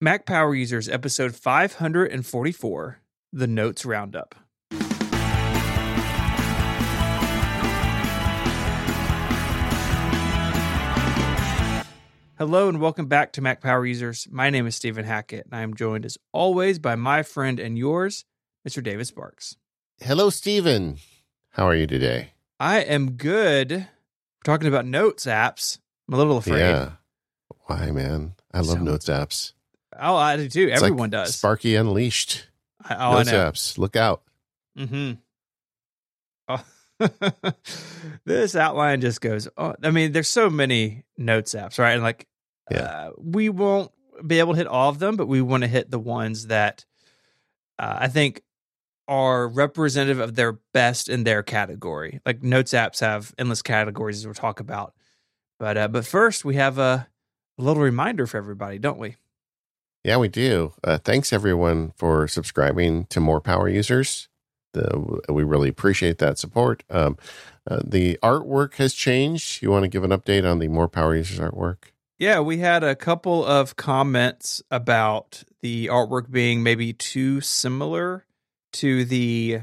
Mac Power Users, episode 544 The Notes Roundup. Hello and welcome back to Mac Power Users. My name is Stephen Hackett, and I am joined as always by my friend and yours, Mr. David Sparks. Hello, Stephen. How are you today? I am good. We're talking about notes apps. I'm a little afraid. Yeah. Why, man? I love So- Notes apps. Oh, I do too. It's like Everyone does. Sparky Unleashed. I, oh, Notes I know. apps. Look out. Mm-hmm. Oh. this outline just goes. Oh, I mean, there's so many notes apps, right? And like, Yeah. uh, we won't be able to hit all of them, but we want to hit the ones that uh, I think are representative of their best in their category. Like notes apps have endless categories as we'll talk about. But uh, but first, we have a, a little reminder for everybody, don't we? Yeah, we do. Uh, thanks, everyone, for subscribing to More Power Users. The, we really appreciate that support. Um, uh, the artwork has changed. You want to give an update on the More Power Users artwork? Yeah, we had a couple of comments about the artwork being maybe too similar to the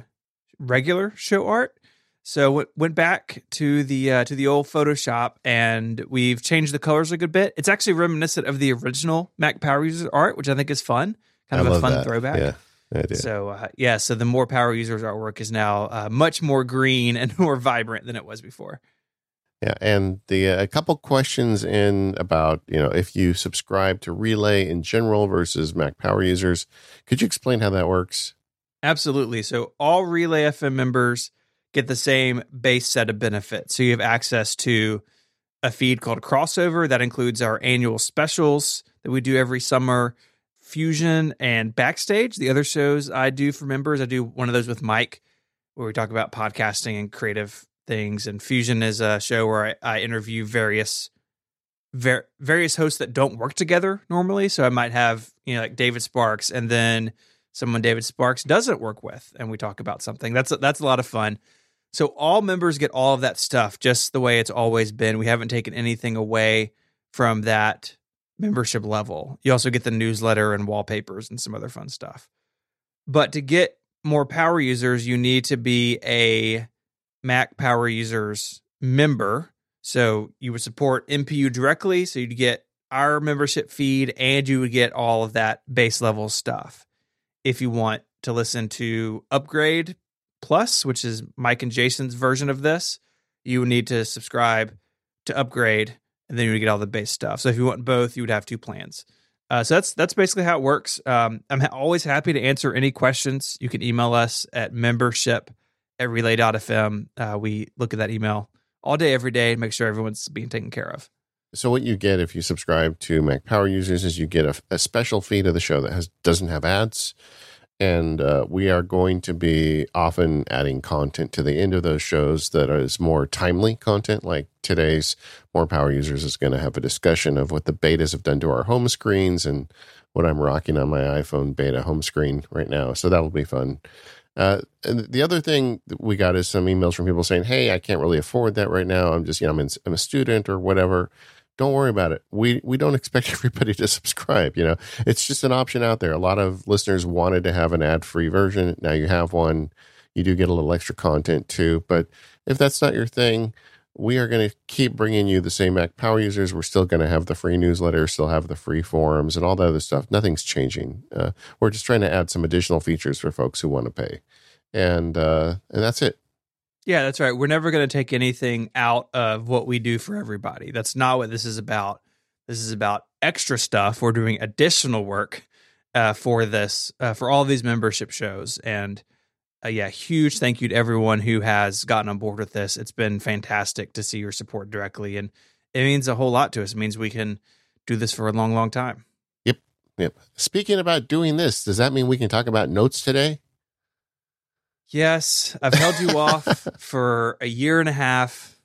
regular show art. So w- went back to the uh, to the old Photoshop and we've changed the colors a good bit. It's actually reminiscent of the original Mac Power Users art, which I think is fun, kind I of a fun that. throwback. Yeah. So uh, yeah, so the more Power Users artwork is now uh, much more green and more vibrant than it was before. Yeah, and the uh, a couple questions in about you know if you subscribe to Relay in general versus Mac Power users, could you explain how that works? Absolutely. So all Relay FM members get the same base set of benefits. So you have access to a feed called Crossover that includes our annual specials that we do every summer, Fusion and Backstage. The other shows I do for members, I do one of those with Mike where we talk about podcasting and creative things. And Fusion is a show where I, I interview various ver- various hosts that don't work together normally. So I might have, you know, like David Sparks and then someone David Sparks doesn't work with and we talk about something. That's a, that's a lot of fun. So all members get all of that stuff just the way it's always been. We haven't taken anything away from that membership level. You also get the newsletter and wallpapers and some other fun stuff. But to get more power users, you need to be a Mac Power Users member. So you would support MPU directly. So you'd get our membership feed and you would get all of that base level stuff. If you want to listen to Upgrade Plus, which is Mike and Jason's version of this, you need to subscribe to Upgrade and then you would get all the base stuff. So if you want both, you would have two plans. Uh, so that's that's basically how it works. Um, I'm ha- always happy to answer any questions. You can email us at membership at relay.fm. Uh, we look at that email all day, every day, and make sure everyone's being taken care of. So what you get if you subscribe to Mac Power users is you get a, a special feed of the show that has doesn't have ads, and uh, we are going to be often adding content to the end of those shows that is more timely content. Like today's More Power users is going to have a discussion of what the betas have done to our home screens and what I'm rocking on my iPhone beta home screen right now. So that'll be fun. Uh, and the other thing that we got is some emails from people saying, "Hey, I can't really afford that right now. I'm just, you know, I'm, in, I'm a student or whatever." Don't worry about it. We we don't expect everybody to subscribe. You know, it's just an option out there. A lot of listeners wanted to have an ad free version. Now you have one. You do get a little extra content too. But if that's not your thing, we are going to keep bringing you the same Mac Power users. We're still going to have the free newsletter, still have the free forums, and all that other stuff. Nothing's changing. Uh, we're just trying to add some additional features for folks who want to pay, and uh, and that's it. Yeah, that's right. We're never going to take anything out of what we do for everybody. That's not what this is about. This is about extra stuff. We're doing additional work uh, for this, uh, for all these membership shows. And uh, yeah, huge thank you to everyone who has gotten on board with this. It's been fantastic to see your support directly. And it means a whole lot to us. It means we can do this for a long, long time. Yep. Yep. Speaking about doing this, does that mean we can talk about notes today? Yes, I've held you off for a year and a half,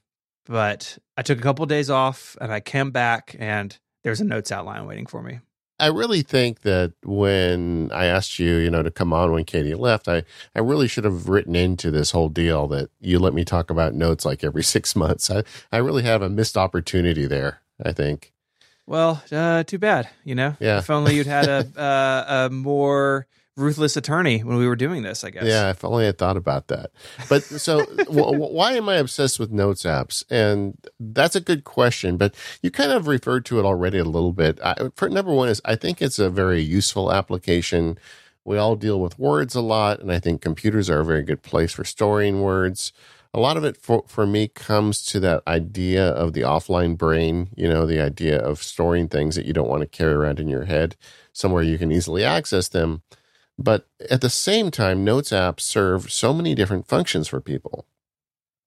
but I took a couple of days off and I came back and there's a notes outline waiting for me. I really think that when I asked you, you know, to come on when Katie left, I, I really should have written into this whole deal that you let me talk about notes like every six months. I, I really have a missed opportunity there, I think. Well, uh, too bad. You know, Yeah. If only you'd had a uh, a more ruthless attorney when we were doing this. I guess. Yeah, if only I thought about that. But so, w- why am I obsessed with notes apps? And that's a good question. But you kind of referred to it already a little bit. I, for, number one is I think it's a very useful application. We all deal with words a lot, and I think computers are a very good place for storing words. A lot of it for, for me comes to that idea of the offline brain, you know, the idea of storing things that you don't want to carry around in your head, somewhere you can easily access them. But at the same time, Notes apps serve so many different functions for people.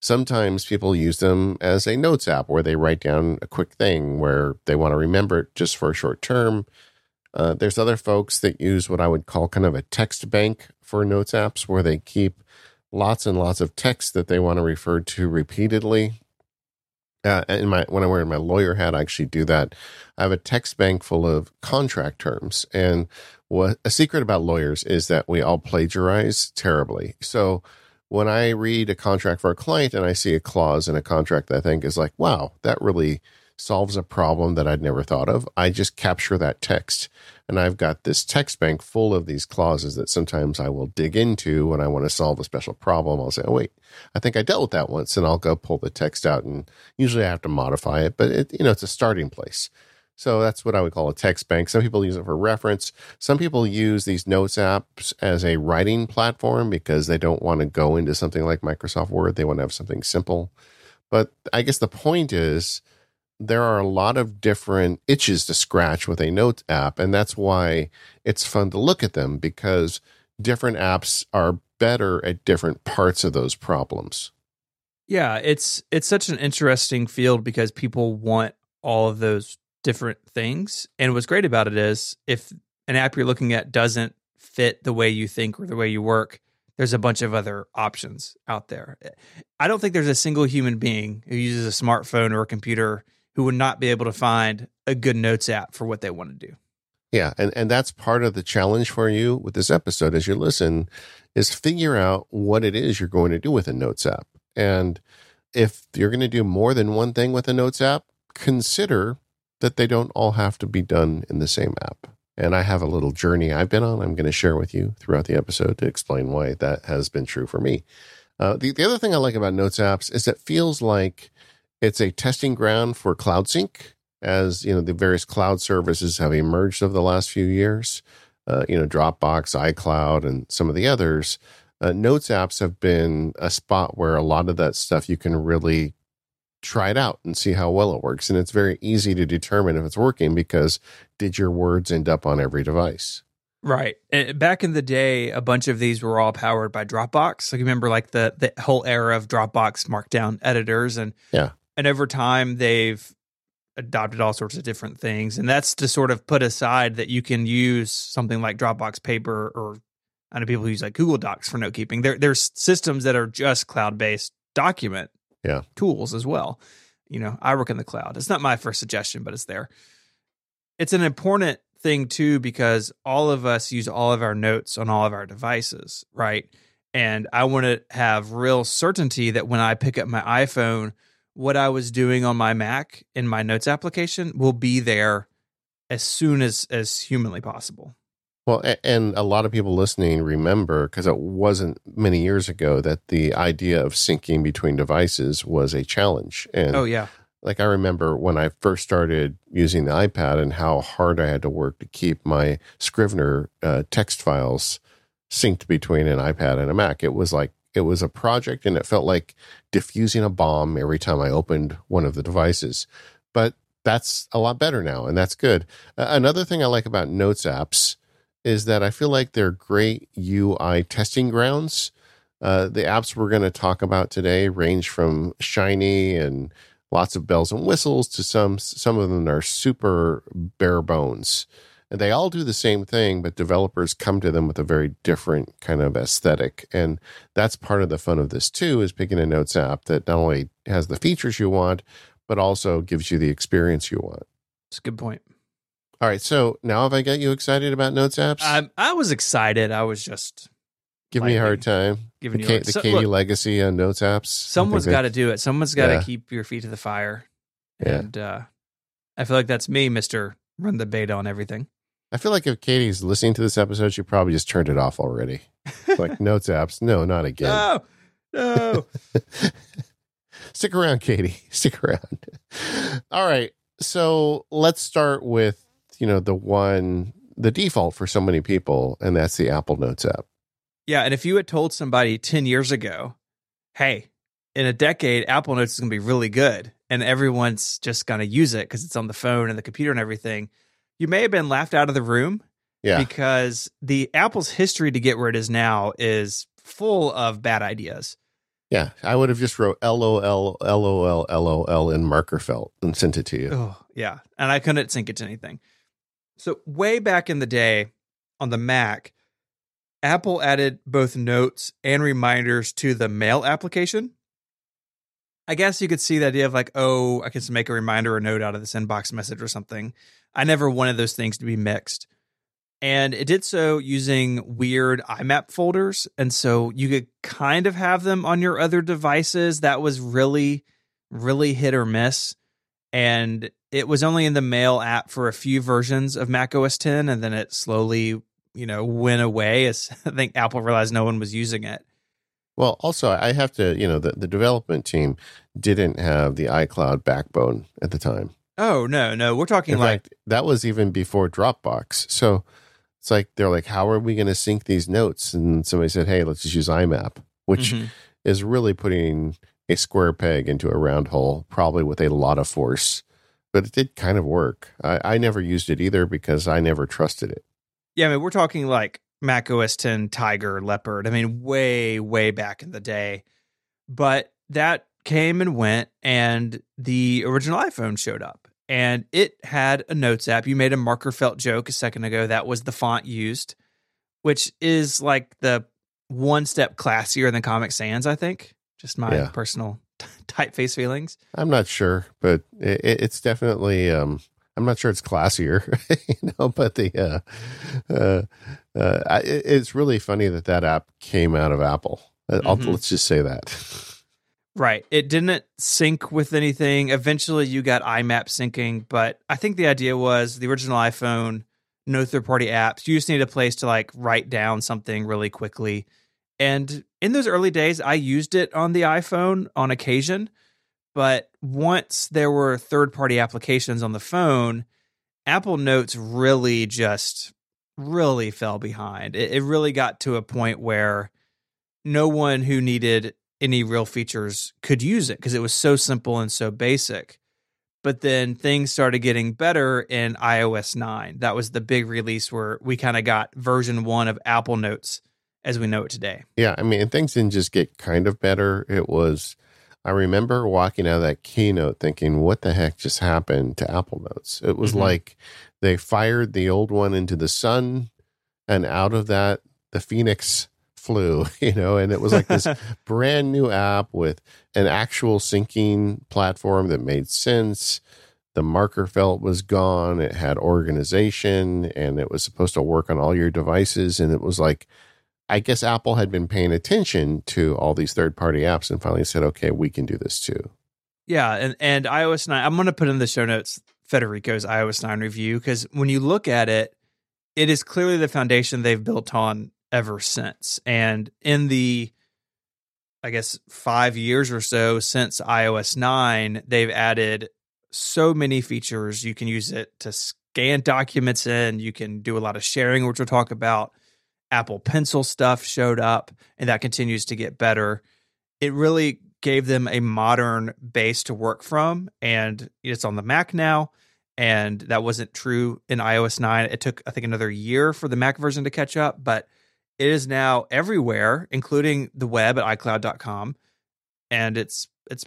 Sometimes people use them as a Notes app where they write down a quick thing where they want to remember it just for a short term. Uh, there's other folks that use what I would call kind of a text bank for Notes apps where they keep lots and lots of text that they want to refer to repeatedly. Uh, in my when I wear my lawyer hat, I actually do that. I have a text bank full of contract terms, and what a secret about lawyers is that we all plagiarize terribly. So when I read a contract for a client and I see a clause in a contract that I think is like, wow, that really solves a problem that I'd never thought of, I just capture that text. And I've got this text bank full of these clauses that sometimes I will dig into when I want to solve a special problem. I'll say, oh, wait, I think I dealt with that once. And I'll go pull the text out. And usually I have to modify it, but it, you know, it's a starting place. So that's what I would call a text bank. Some people use it for reference. Some people use these notes apps as a writing platform because they don't want to go into something like Microsoft Word. They want to have something simple. But I guess the point is there are a lot of different itches to scratch with a notes app. And that's why it's fun to look at them because different apps are better at different parts of those problems. Yeah, it's it's such an interesting field because people want all of those different things. And what's great about it is if an app you're looking at doesn't fit the way you think or the way you work, there's a bunch of other options out there. I don't think there's a single human being who uses a smartphone or a computer who would not be able to find a good notes app for what they want to do. Yeah, and and that's part of the challenge for you with this episode as you listen is figure out what it is you're going to do with a notes app. And if you're going to do more than one thing with a notes app, consider that they don't all have to be done in the same app. And I have a little journey I've been on. I'm going to share with you throughout the episode to explain why that has been true for me. Uh, the, the other thing I like about Notes apps is it feels like it's a testing ground for Cloud Sync, as you know the various cloud services have emerged over the last few years. Uh, you know, Dropbox, iCloud, and some of the others. Uh, Notes apps have been a spot where a lot of that stuff you can really try it out and see how well it works. And it's very easy to determine if it's working because did your words end up on every device? Right. Back in the day, a bunch of these were all powered by Dropbox. Like remember like the the whole era of Dropbox markdown editors and Yeah. And over time they've adopted all sorts of different things. And that's to sort of put aside that you can use something like Dropbox paper or I know people who use like Google Docs for note keeping. There there's systems that are just cloud based document Yeah. tools as well. You know, I work in the cloud. It's not my first suggestion, but it's there. It's an important thing too because all of us use all of our notes on all of our devices, right? And I want to have real certainty that when I pick up my iPhone, what I was doing on my Mac in my notes application will be there as soon as as humanly possible. Well, and a lot of people listening remember because it wasn't many years ago that the idea of syncing between devices was a challenge. And Oh yeah. like I remember when I first started using the iPad and how hard I had to work to keep my Scrivener uh, text files synced between an iPad and a Mac. It was like it was a project and it felt like diffusing a bomb every time I opened one of the devices. But that's a lot better now and that's good. Another thing I like about Notes apps is that I feel like they're great UI testing grounds. Uh, the apps we're going to talk about today range from shiny and lots of bells and whistles to some some of them are super bare bones and they all do the same thing but developers come to them with a very different kind of aesthetic and that's part of the fun of this too is picking a notes app that not only has the features you want but also gives you the experience you want It's a good point. all right so now have i got you excited about notes apps I I was excited. I was just give me a hard time giving the, you the so- katie look, legacy on notes apps Someone's got to do it. Someone's got to Yeah. keep your feet to the fire. Yeah. And uh I feel like that's me, Mister Run the beta on everything. I feel like if Katie's listening to this episode, she probably just turned it off already. like notes apps, no, not again. No, no. Stick around, Katie. Stick around. All right. So let's start with, you know, the one, the default for so many people, and that's the Apple Notes app. Yeah. And if you had told somebody 10 years ago, hey, in a decade, Apple Notes is going to be really good and everyone's just going to use it because it's on the phone and the computer and everything, you may have been laughed out of the room. Yeah. Because the Apple's history to get where it is now is full of bad ideas. Yeah, I would have just wrote LOL, LOL, LOL in marker felt and sent it to you. Oh, yeah. And I couldn't sync it to anything. So, way back in the day on the Mac, Apple added both notes and reminders to the mail application. I guess you could see the idea of like, oh, I can just make a reminder or note out of this inbox message or something. I never wanted those things to be mixed. And it did so using weird IMAP folders. And so you could kind of have them on your other devices. That was really, really hit or miss. And it was only in the mail app for a few versions of Mac OS 10. And then it slowly, you know, went away as I think Apple realized no one was using it. Well, also, I have to, you know, the, the development team didn't have the iCloud backbone at the time. Oh, no, no. We're talking In like. fact, that was even before Dropbox. So it's like, they're like, how are we going to sync these notes? And somebody said, hey, let's just use IMAP, which Mhm. is really putting a square peg into a round hole, probably with a lot of force. But it did kind of work. I, I never used it either because I never trusted it. Yeah, I mean, we're talking like Mac OS 10 Tiger Leopard. I mean, way, way back in the day. But that came and went, and the original iPhone showed up. And it had a notes app. You made a marker felt joke a second ago. That was the font used, which is like the one step classier than Comic Sans, I think. Just my Yeah. personal typeface feelings. I'm not sure, but it, it's definitely. Um, I'm not sure it's classier, you know. But the uh, uh, uh, I, it's really funny that that app came out of Apple. Uh, Mhm. let's just say that. Right. It didn't sync with anything. Eventually, you got IMAP syncing, but I think the idea was the original iPhone, no third party apps. You just need a place to like write down something really quickly. And in those early days, I used it on the iPhone on occasion. But once there were third party applications on the phone, Apple Notes really just really fell behind. It, it really got to a point where no one who needed any real features could use it because it was so simple and so basic. But then things started getting better in iOS 9. That was the big release where we kind of got version one of Apple Notes as we know it today. Yeah, I mean, things didn't just get kind of better. It was. I remember walking out of that keynote thinking, "What the heck just happened to Apple Notes?" It was Mhm. like they fired the old one into the sun, and out of that, the Phoenix flew. You know, and it was like this brand new app with an actual syncing platform that made sense. The marker felt was gone. It had organization and it was supposed to work on all your devices. And it was like, I guess Apple had been paying attention to all these third party apps and finally said, okay, we can do this too. Yeah, and and iOS 9, I'm going to put in the show notes Federico's iOS 9 review because when you look at it, it is clearly the foundation they've built on ever since. And in the, I guess, five years or so since iOS 9, they've added so many features. You can use it to scan documents in, you can do a lot of sharing, which we'll talk about. Apple Pencil stuff showed up, and that continues to get better. It really gave them a modern base to work from, and it's on the Mac now. And that wasn't true in iOS 9. It took, I think, another year for the Mac version to catch up, but it is now everywhere, including the web at iCloud.com. And it's it's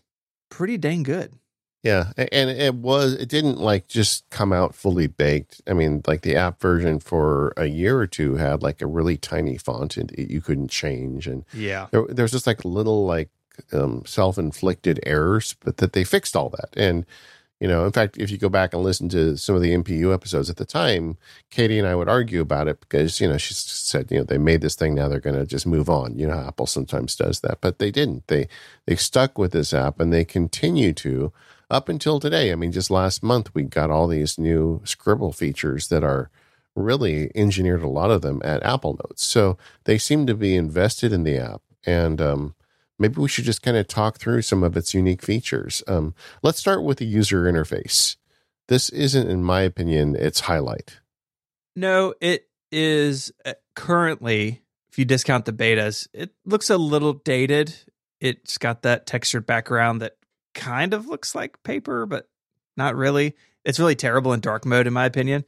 pretty dang good. Yeah. And it was, it didn't like just come out fully baked. I mean, like the app version for a year or two had like a really tiny font and it- you couldn't change. And Yeah. there, there's just like little like um, self-inflicted errors, but that they fixed all that. And you know, in fact, if you go back and listen to some of the MPU episodes at the time, Katie and I would argue about it because you know she said you know they made this thing now they're going to just move on. You know, Apple sometimes does that, but they didn't. They they stuck with this app and they continue to up until today. I mean, just last month, we got all these new Scribble features that are really engineered a lot of them at Apple Notes. So they seem to be invested in the app. And um, maybe we should just kind of talk through some of its unique features. Um, let's start with the user interface. This isn't, in my opinion, its highlight. No, it is uh, currently, if you discount the betas, it looks a little dated. It's got that textured background that kind of looks like paper, but not really. It's really terrible in dark mode, in my opinion.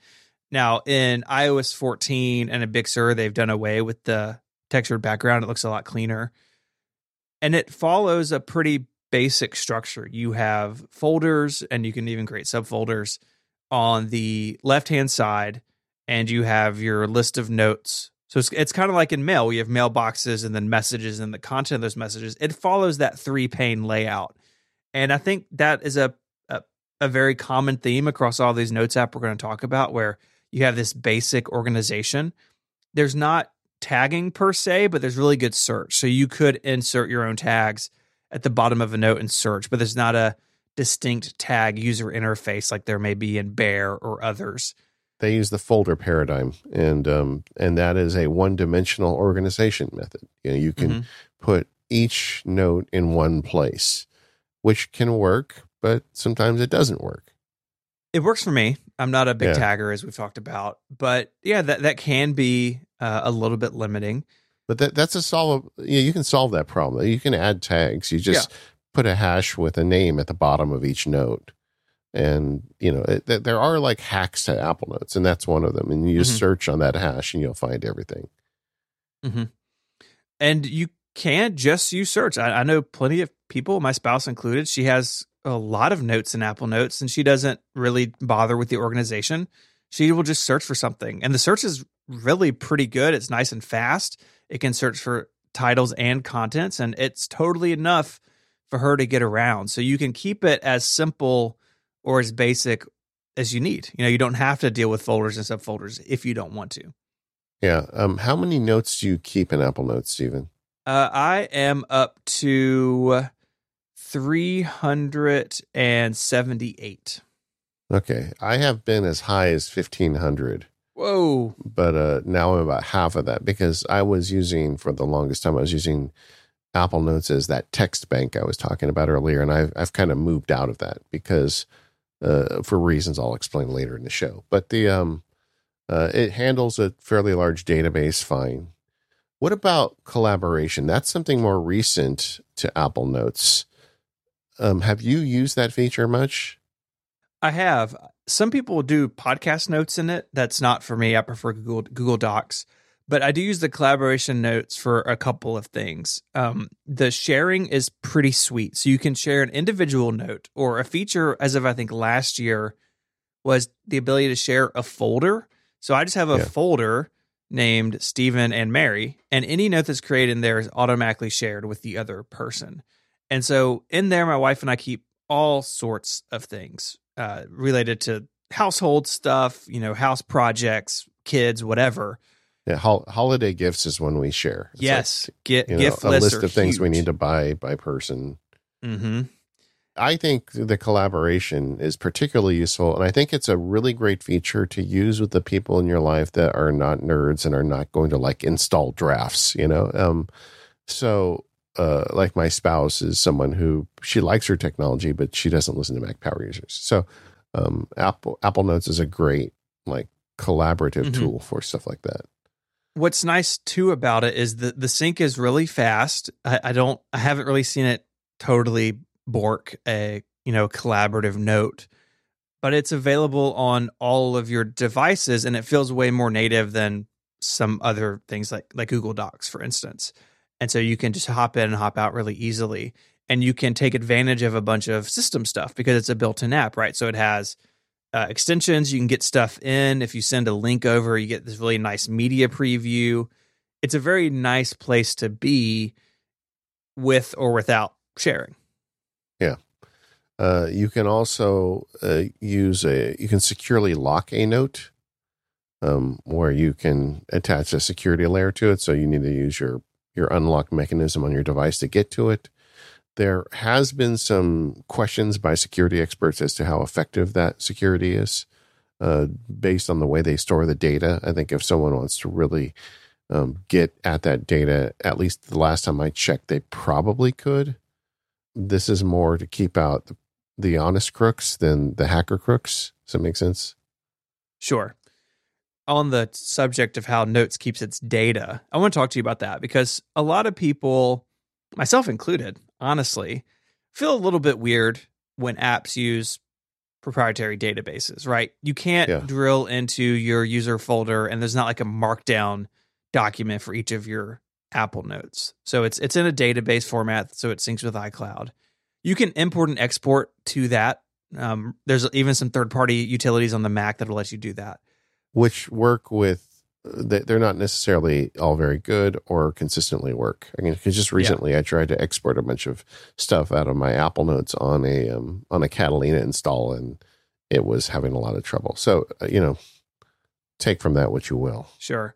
Now, in iOS 14 and a Big Sur, they've done away with the textured background. It looks a lot cleaner. And it follows a pretty basic structure. You have folders, and you can even create subfolders on the left hand side, and you have your list of notes. So it's, it's kind of like in mail, we have mailboxes and then messages and the content of those messages. It follows that three pane layout. And I think that is a, a, a very common theme across all these notes app we're going to talk about, where you have this basic organization. There's not tagging per se, but there's really good search. So you could insert your own tags at the bottom of a note and search, but there's not a distinct tag user interface like there may be in Bear or others. They use the folder paradigm, and um, and that is a one-dimensional organization method. You know, you can mm-hmm. put each note in one place, which can work, but sometimes it doesn't work. It works for me. I'm not a big yeah. tagger, as we've talked about, but yeah, that that can be uh, a little bit limiting. But that that's a solve. Yeah, you can solve that problem. You can add tags. You just yeah. put a hash with a name at the bottom of each note, and you know it, there are like hacks to Apple Notes, and that's one of them. And you just mm-hmm. search on that hash, and you'll find everything. Mm-hmm. And you can't just use search. I, I know plenty of people, my spouse included. She has a lot of notes in Apple Notes, and she doesn't really bother with the organization. She will just search for something, and the search is really pretty good. It's nice and fast. It can search for titles and contents, and it's totally enough for her to get around. So you can keep it as simple or as basic as you need. You know, you don't have to deal with folders and subfolders if you don't want to. Yeah. Um, how many notes do you keep in Apple Notes, Stephen? Uh, I am up to 378. Okay. I have been as high as 1500. Whoa. But uh, now I'm about half of that because I was using, for the longest time, I was using Apple Notes as that text bank I was talking about earlier. And I've, I've kind of moved out of that because uh, for reasons I'll explain later in the show. But the um, uh, it handles a fairly large database fine. What about collaboration? That's something more recent to Apple Notes. Um, have you used that feature much? I have some people do podcast notes in it. That's not for me. I prefer Google Google Docs, but I do use the collaboration notes for a couple of things. Um, the sharing is pretty sweet, so you can share an individual note or a feature. As of I think last year was the ability to share a folder. So I just have a yeah. folder named Stephen and Mary, and any note that's created in there is automatically shared with the other person. And so in there, my wife and I keep all sorts of things uh, related to household stuff, you know, house projects, kids, whatever. Yeah, ho- holiday gifts is when we share. It's yes, like, get you know, gift a list of things we need to buy by person. Mm-hmm. I think the collaboration is particularly useful, and I think it's a really great feature to use with the people in your life that are not nerds and are not going to like install drafts. You know, um, so uh, like my spouse is someone who she likes her technology, but she doesn't listen to Mac Power users. So um, Apple Apple Notes is a great like collaborative mm-hmm. tool for stuff like that. What's nice too about it is that the sync is really fast. I, I don't, I haven't really seen it totally bork a you know collaborative note, but it's available on all of your devices, and it feels way more native than some other things like like Google Docs, for instance. And so you can just hop in and hop out really easily. And you can take advantage of a bunch of system stuff because it's a built in app, right? So it has uh, extensions. You can get stuff in. If you send a link over, you get this really nice media preview. It's a very nice place to be with or without sharing. Yeah. Uh, you can also uh, use a, you can securely lock a note um, where you can attach a security layer to it. So you need to use your your unlock mechanism on your device to get to it. There has been some questions by security experts as to how effective that security is, uh, based on the way they store the data. I think if someone wants to really um, get at that data, at least the last time I checked, they probably could. This is more to keep out the, the honest crooks than the hacker crooks. Does that make sense? Sure. On the subject of how Notes keeps its data, I want to talk to you about that because a lot of people, myself included, honestly, feel a little bit weird when apps use proprietary databases, right? You can't Yeah. drill into your user folder and there's not like a markdown document for each of your Apple Notes. So it's it's in a database format, so it syncs with iCloud. You can import and export to that. Um, there's even some third party utilities on the Mac that'll let you do that. Which work with, they- they're not necessarily all very good or consistently work. I mean, 'cause just recently I tried to export a bunch of stuff out of my Apple Notes on a um, on a Catalina install, and it was having a lot of trouble. So uh, you know, take from that what you will. Sure.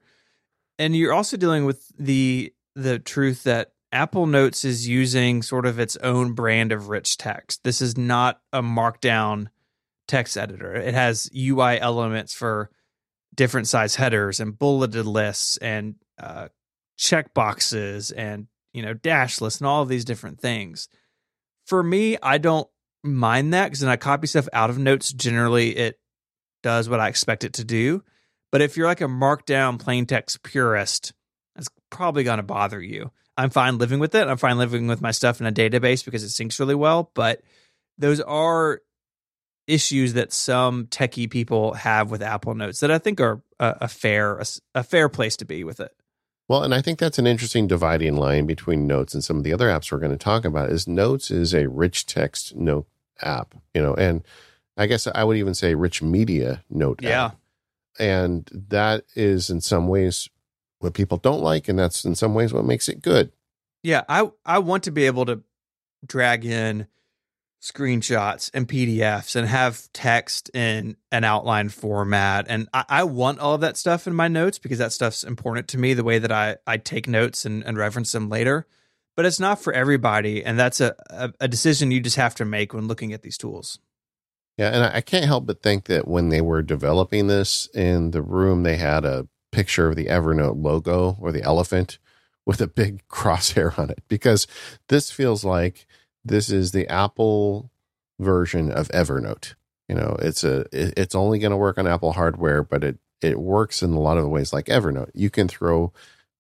And you're also dealing with the the truth that Apple Notes is using sort of its own brand of rich text. This is not a markdown text editor. It has UI elements for different size headers and bulleted lists and uh, check boxes and you know dash lists and all of these different things. For me, I don't mind that because when I copy stuff out of Notes, generally it does what I expect it to do. But if you're like a markdown plain text purist, that's probably going to bother you. I'm fine living with it. I'm fine living with my stuff in a database because it syncs really well. But those are issues that some techie people have with Apple Notes that I think are a, a fair a, a fair place to be with it. Well, and I think that's an interesting dividing line between Notes and some of the other apps we're going to talk about. Is Notes is a rich text note app, you know, and I guess I would even say rich media note app. and that is in some ways what people don't like and that's in some ways what makes it good Yeah, I I want to be able to drag in screenshots and PDFs and have text in an outline format. And I, I want all of that stuff in my notes because that stuff's important to me, the way that I, I take notes and, and reference them later. But it's not for everybody. And that's a, a, a decision you just have to make when looking at these tools. yeah and I, I can't help but think that when they were developing this in the room they had a picture of the evernote logo or the elephant with a big crosshair on it because this feels like this is the apple version of evernote. You know it's a it- it's only going to work on apple hardware but it it works in a lot of the ways like evernote. You can throw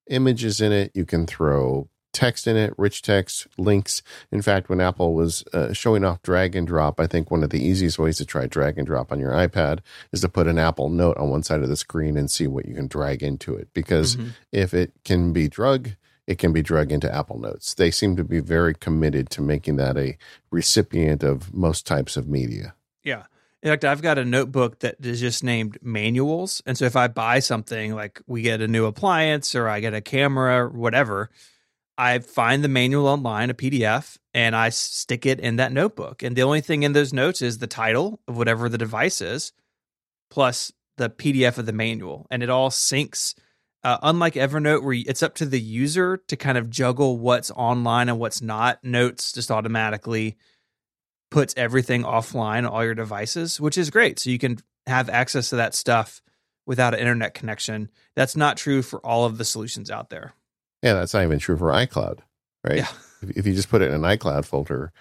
images in it you can throw text in it rich text links. In fact when apple was uh, showing off drag and drop i think one of the easiest ways to try drag and drop on your ipad is to put an apple note on one side of the screen and see what you can drag into it. Because Mhm. if it can be drug it can be dragged into apple notes they seem to be very committed to making that a recipient of most types of media Yeah. In fact, I've got a notebook that is just named manuals. And so if I buy something like we get a new appliance or I get a camera or whatever, I find the manual online, a PDF, and I stick it in that notebook. And the only thing in those notes is the title of whatever the device is, plus the PDF of the manual. And it all syncs. Uh, unlike Evernote, where it's up to the user to kind of juggle what's online and what's not, Notes just automatically puts everything offline on all your devices, which is great. So you can have access to that stuff without an internet connection. That's not true for all of the solutions out there. yeah that's not even true for icloud right Yeah. if, if you just put it in an icloud folder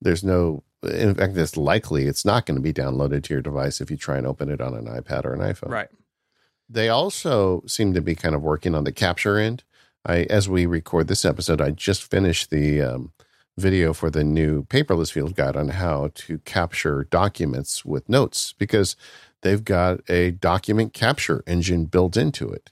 there's no in fact it's likely it's not going to be downloaded to your device if you try and open it on an ipad or an iphone Right. They also seem to be kind of working on the capture end. I, as we record this episode, I just finished the um, video for the new paperless field guide on how to capture documents with notes because they've got a document capture engine built into it.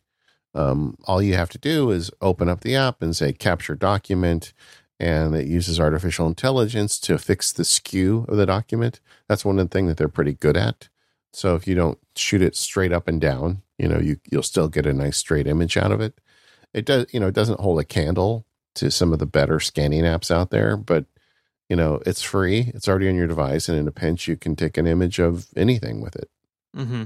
Um, all you have to do is open up the app and say capture document, and it uses artificial intelligence to fix the skew of the document. That's one of the things that they're pretty good at. So if you don't shoot it straight up and down, you know, you you'll still get a nice straight image out of it. It does, you know, it doesn't hold a candle to some of the better scanning apps out there, but you know, it's free. It's already on your device, and in a pinch, you can take an image of anything with it. mm-hmm.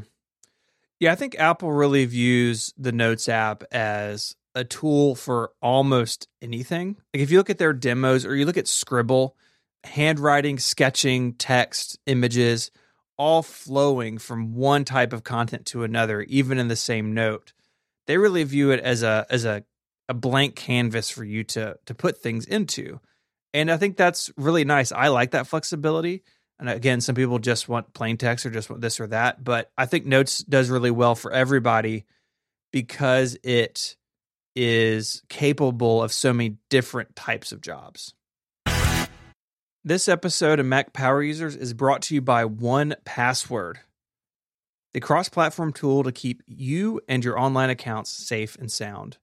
Yeah, I think Apple really views the Notes app as a tool for almost anything. Like if you look at their demos or you look at Scribble, handwriting, sketching, text, images, all flowing from one type of content to another, even in the same note. They really view it as a as a, a blank canvas for you to to put things into. And I think that's really nice. I like that flexibility. And again, some people just want plain text or just want this or that. But I think Notes does really well for everybody because it is capable of so many different types of jobs. This episode of Mac Power Users is brought to you by 1Password, the cross platform tool to keep you and your online accounts safe and sound.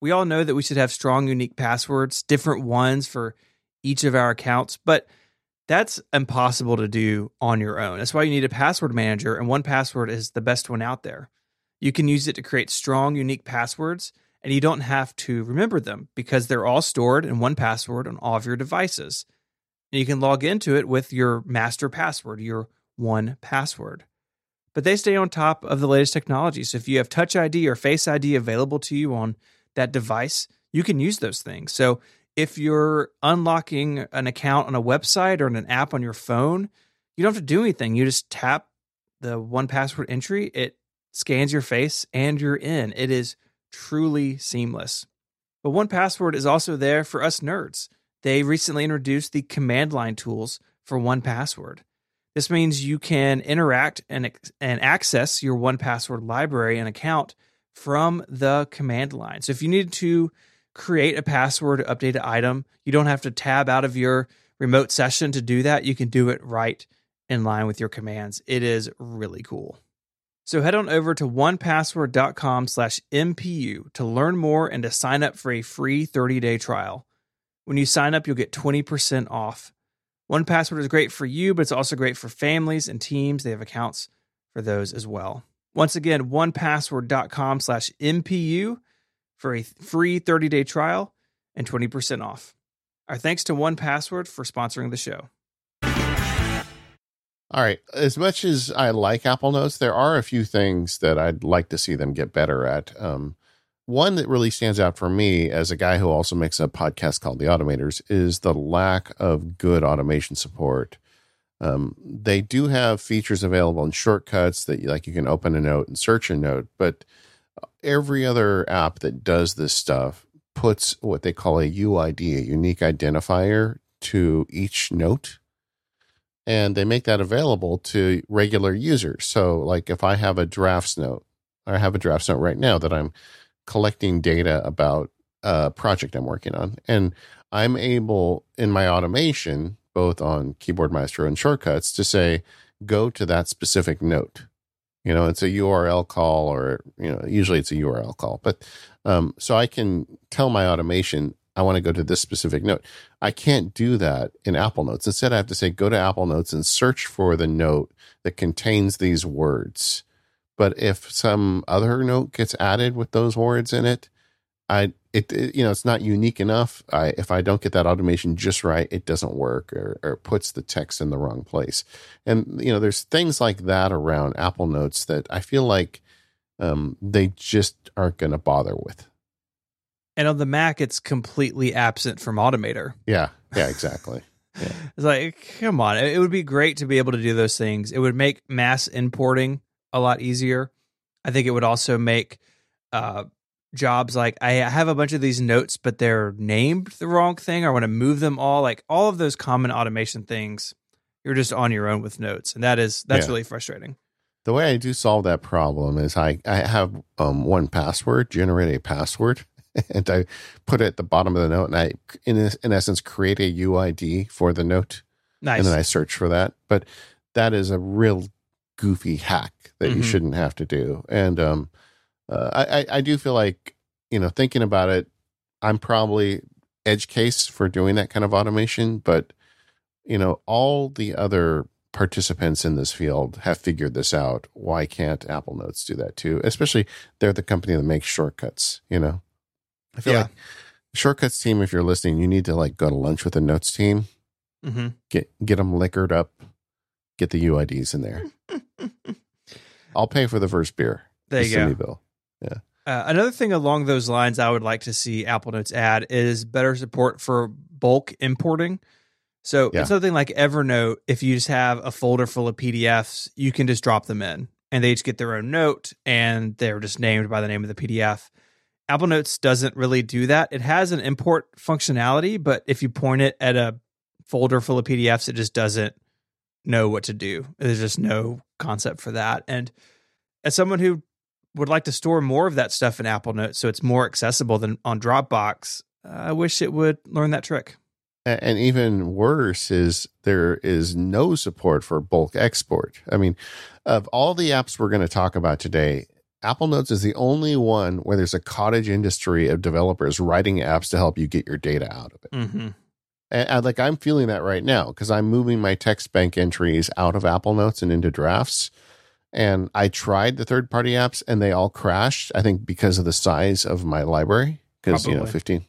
We all know that we should have strong, unique passwords, different ones for each of our accounts, but that's impossible to do on your own. That's why you need a password manager, and 1Password is the best one out there. You can use it to create strong, unique passwords, and you don't have to remember them because they're all stored in 1Password on all of your devices. And you can log into it with your master password, your 1Password. But they stay on top of the latest technology. So if you have Touch ID or Face ID available to you on that device, you can use those things. So if you're unlocking an account on a website or in an app on your phone, you don't have to do anything. You just tap the 1Password entry, it scans your face, and you're in. It is truly seamless. But 1Password is also there for us nerds. They recently introduced the command line tools for 1Password. This means you can interact and, and access your 1Password library and account from the command line. So if you need to create a password to update an item. You don't have to tab out of your remote session to do that. You can do it right in line with your commands. It is really cool. So head on over to onepassword.com slash MPU to learn more and to sign up for a free 30-day trial. When you sign up, you'll get 20% off. 1Password is great for you, but it's also great for families and teams. They have accounts for those as well. Once again, onepassword.com slash MPU for a free 30 day trial and 20% off. Our thanks to 1Password for sponsoring the show. All right. As much as I like Apple Notes, there are a few things that I'd like to see them get better at. Um, one that really stands out for me as a guy who also makes a podcast called The Automators is the lack of good automation support. Um, they do have features available and shortcuts that like you can open a note and search a note, but every other app that does this stuff puts what they call a UID, a unique identifier to each note. And they make that available to regular users. So, like if I have a drafts note, I have a drafts note right now that I'm collecting data about a project I'm working on. And I'm able in my automation, both on Keyboard Maestro and shortcuts, to say, go to that specific note. You know it's a url call or you know usually it's a url call but um, so i can tell my automation i want to go to this specific note. I can't do that in apple notes. Instead i have to say go to apple notes and search for the note that contains these words but if some other note gets added with those words in it I it, it, you know it's not unique enough. I if I don't get that automation just right, it doesn't work or, or puts the text in the wrong place. And you know there's things like that around Apple Notes that I feel like um, they just aren't going to bother with. And on the Mac, it's completely absent from Automator. Yeah, yeah, exactly. Yeah. it's like, come on, it would be great to be able to do those things. It would make mass importing a lot easier. I think it would also make uh, jobs like I have a bunch of these notes, but they're named the wrong thing. I want to move them all. Like all of those common automation things, you're just on your own with notes, and that is that's yeah. really frustrating. The way I do solve that problem is I I have um, 1Password generate a password. And I put it at the bottom of the note, and I, in in essence, create a UID for the note. Nice. And then I search for that. But that is a real goofy hack that mm-hmm. you shouldn't have to do. And um, uh, I, I do feel like you know thinking about it, I'm probably edge case for doing that kind of automation, but you know all the other participants in this field have figured this out. Why can't Apple Notes do that too? Especially they're the company that makes shortcuts. You know, I feel yeah. like shortcuts team. If you're listening, you need to like go to lunch with the Notes team. Mm-hmm. Get get them liquored up. Get the UIDs in there. I'll pay for the first beer. There you go. Bill. Yeah. Uh, another thing along those lines I would like to see Apple Notes add is better support for bulk importing. So Yeah. something like Evernote, if you just have a folder full of PDFs, you can just drop them in and they each get their own note and they're just named by the name of the PDF. Apple Notes doesn't really do that. It has an import functionality, but if you point it at a folder full of PDFs, it just doesn't know what to do. There's just no concept for that. And as someone who would like to store more of that stuff in Apple Notes so it's more accessible than on Dropbox, I wish it would learn that trick. And even worse is there is no support for bulk export. I mean, of all the apps we're going to talk about today, Apple Notes is the only one where there's a cottage industry of developers writing apps to help you get your data out of it. Mm-hmm. And, and, like I'm feeling that right now because I'm moving my text bank entries out of Apple Notes and into drafts. And I tried the third party apps and they all crashed, I think because of the size of my library. Because, you know, 15.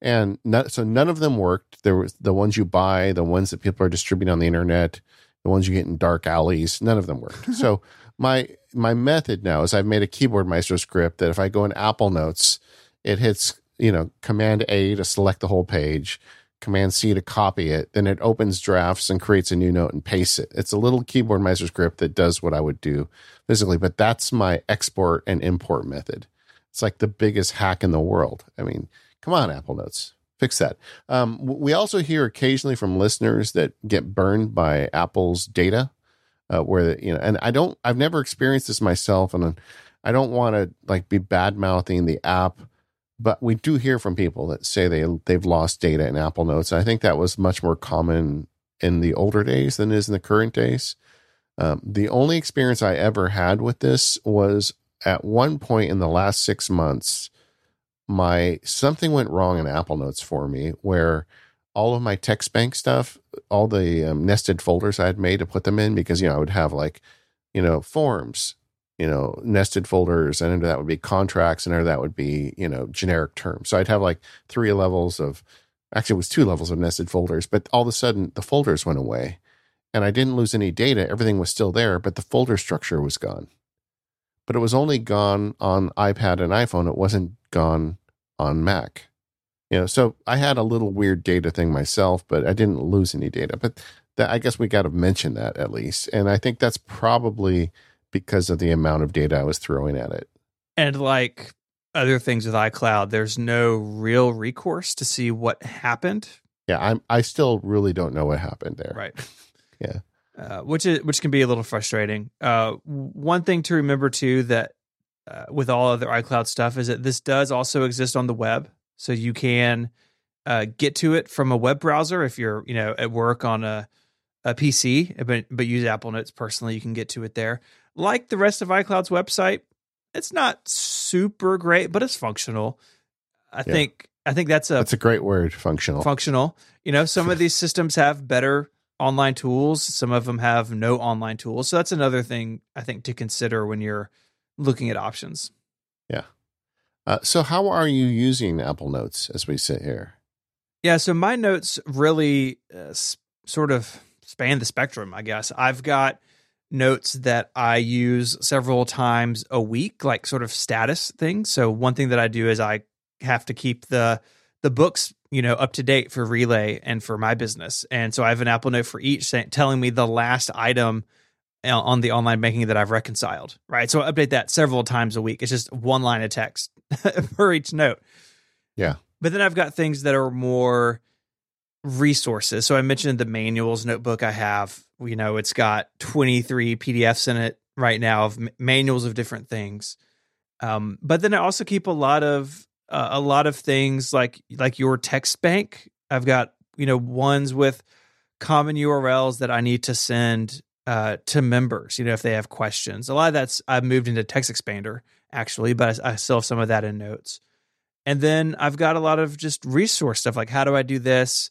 And no, so none of them worked. There was the ones you buy, the ones that people are distributing on the internet, the ones you get in dark alleys, none of them worked. so my my method now is I've made a keyboard maestro script that if I go in Apple Notes, it hits, you know, command A to select the whole page, command C to copy it, then it opens drafts and creates a new note and pastes it. It's a little keyboard maestro script that does what I would do physically, but that's my export and import method. It's like the biggest hack in the world. I mean, come on, Apple Notes. Fix that. Um, we also hear occasionally from listeners that get burned by Apple's data uh, where you know and i don't i've never experienced this myself and i don't want to like be bad mouthing the app but we do hear from people that say they they've lost data in apple notes. I think that was much more common in the older days than it is in the current days. Um, the only experience i ever had with this was at one point in the last six months my something went wrong in apple notes for me where all of my text bank stuff, all the um, nested folders I had made to put them in, because you know I would have like, you know, forms, you know, nested folders, and under that would be contracts, and under that would be you know generic terms. So I'd have like three levels of, actually it was two levels of nested folders, but all of a sudden the folders went away, and I didn't lose any data. Everything was still there, but the folder structure was gone. But it was only gone on iPad and iPhone. It wasn't gone on Mac you know so i had a little weird data thing myself but i didn't lose any data but that i guess we got to mention that at least and i think that's probably because of the amount of data i was throwing at it And like other things with iCloud, there's no real recourse to see what happened. yeah i'm i still really don't know what happened there Right. Yeah. Uh, which is which can be a little frustrating. Uh, one thing to remember too that uh, with all other iCloud stuff is that this does also exist on the web, so you can uh, get to it from a web browser if you're you know at work on a a PC, but but use Apple Notes personally, you can get to it there. Like the rest of iCloud's website, it's not super great, but it's functional. I Yeah. think I think that's a that's a great word functional functional. You know, some of these systems have better online tools, some of them have no online tools. So that's another thing I think to consider when you're looking at options. Yeah. Uh, so how are you using apple notes as we sit here Yeah, so my notes really uh, s- sort of span the spectrum, I guess. I've got notes that I use several times a week, like sort of status things. So one thing that I do is I have to keep the the books, you know, up to date for Relay and for my business. And so I have an Apple Note for each saying, telling me the last item uh, on the online banking that I've reconciled, right? So I update that several times a week. It's just one line of text for each note. Yeah. But then I've got things that are more resources. So I mentioned the manuals notebook I have. You know, it's got 23 PDFs in it right now of manuals of different things. Um, but then I also keep a lot of uh, a lot of things like like your text bank. I've got you know ones with common URLs that I need to send uh, to members. You know, if they have questions. A lot of that's I've moved into Text Expander actually, but I, I still have some of that in Notes. And then I've got a lot of just resource stuff like how do I do this?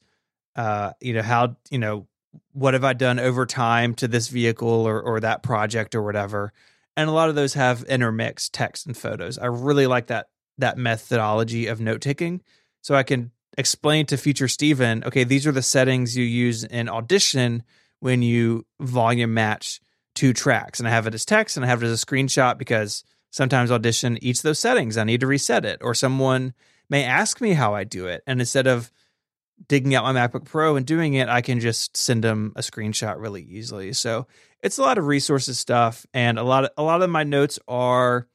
Uh, you know, how you know what have I done over time to this vehicle or or that project or whatever. And a lot of those have intermixed text and photos. I really like that that methodology of note taking. So I can explain to future Stephen, okay, these are the settings you use in Audition when you volume match two tracks. And I have it as text and I have it as a screenshot because sometimes Audition eats those settings. I need to reset it. Or someone may ask me how I do it. And instead of digging out my MacBook Pro and doing it, I can just send them a screenshot really easily. So it's a lot of resources stuff. And a lot of a lot of my notes are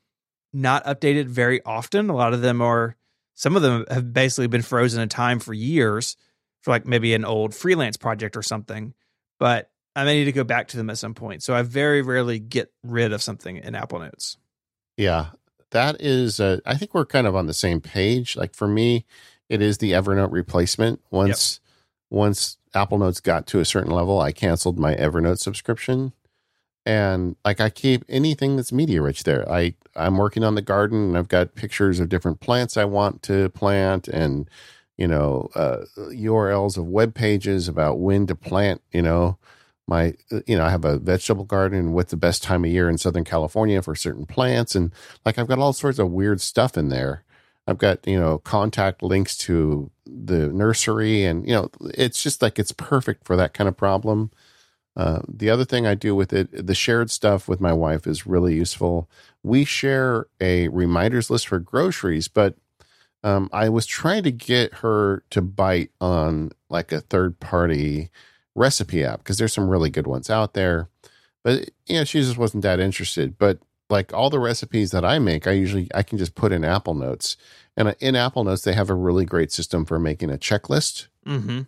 not updated very often. A lot of them are some of them have basically been frozen in time for years for like maybe an old freelance project or something. But I may need to go back to them at some point. So I very rarely get rid of something in Apple Notes. Yeah, that is. Uh, I think we're kind of on the same page. Like for me, it is the Evernote replacement. Once yep. once Apple Notes got to a certain level, I canceled my Evernote subscription. And like I keep anything that's media rich there. I I'm working on the garden and I've got pictures of different plants I want to plant and you know uh, URLs of web pages about when to plant. You know my you know I have a vegetable garden. What's the best time of year in Southern California for certain plants and like I've got all sorts of weird stuff in there I've got, you know, contact links to the nursery and, you know, it's just like it's perfect for that kind of problem. Uh, the other thing I do with it, the shared stuff with my wife is really useful. We share a reminders list for groceries, but um, I was trying to get her to bite on like a third party recipe app because there's some really good ones out there. But, you know, she just wasn't that interested. But like all the recipes that I make, I usually I can just put in Apple Notes, and in Apple Notes they have a really great system for making a checklist. Mm-hmm.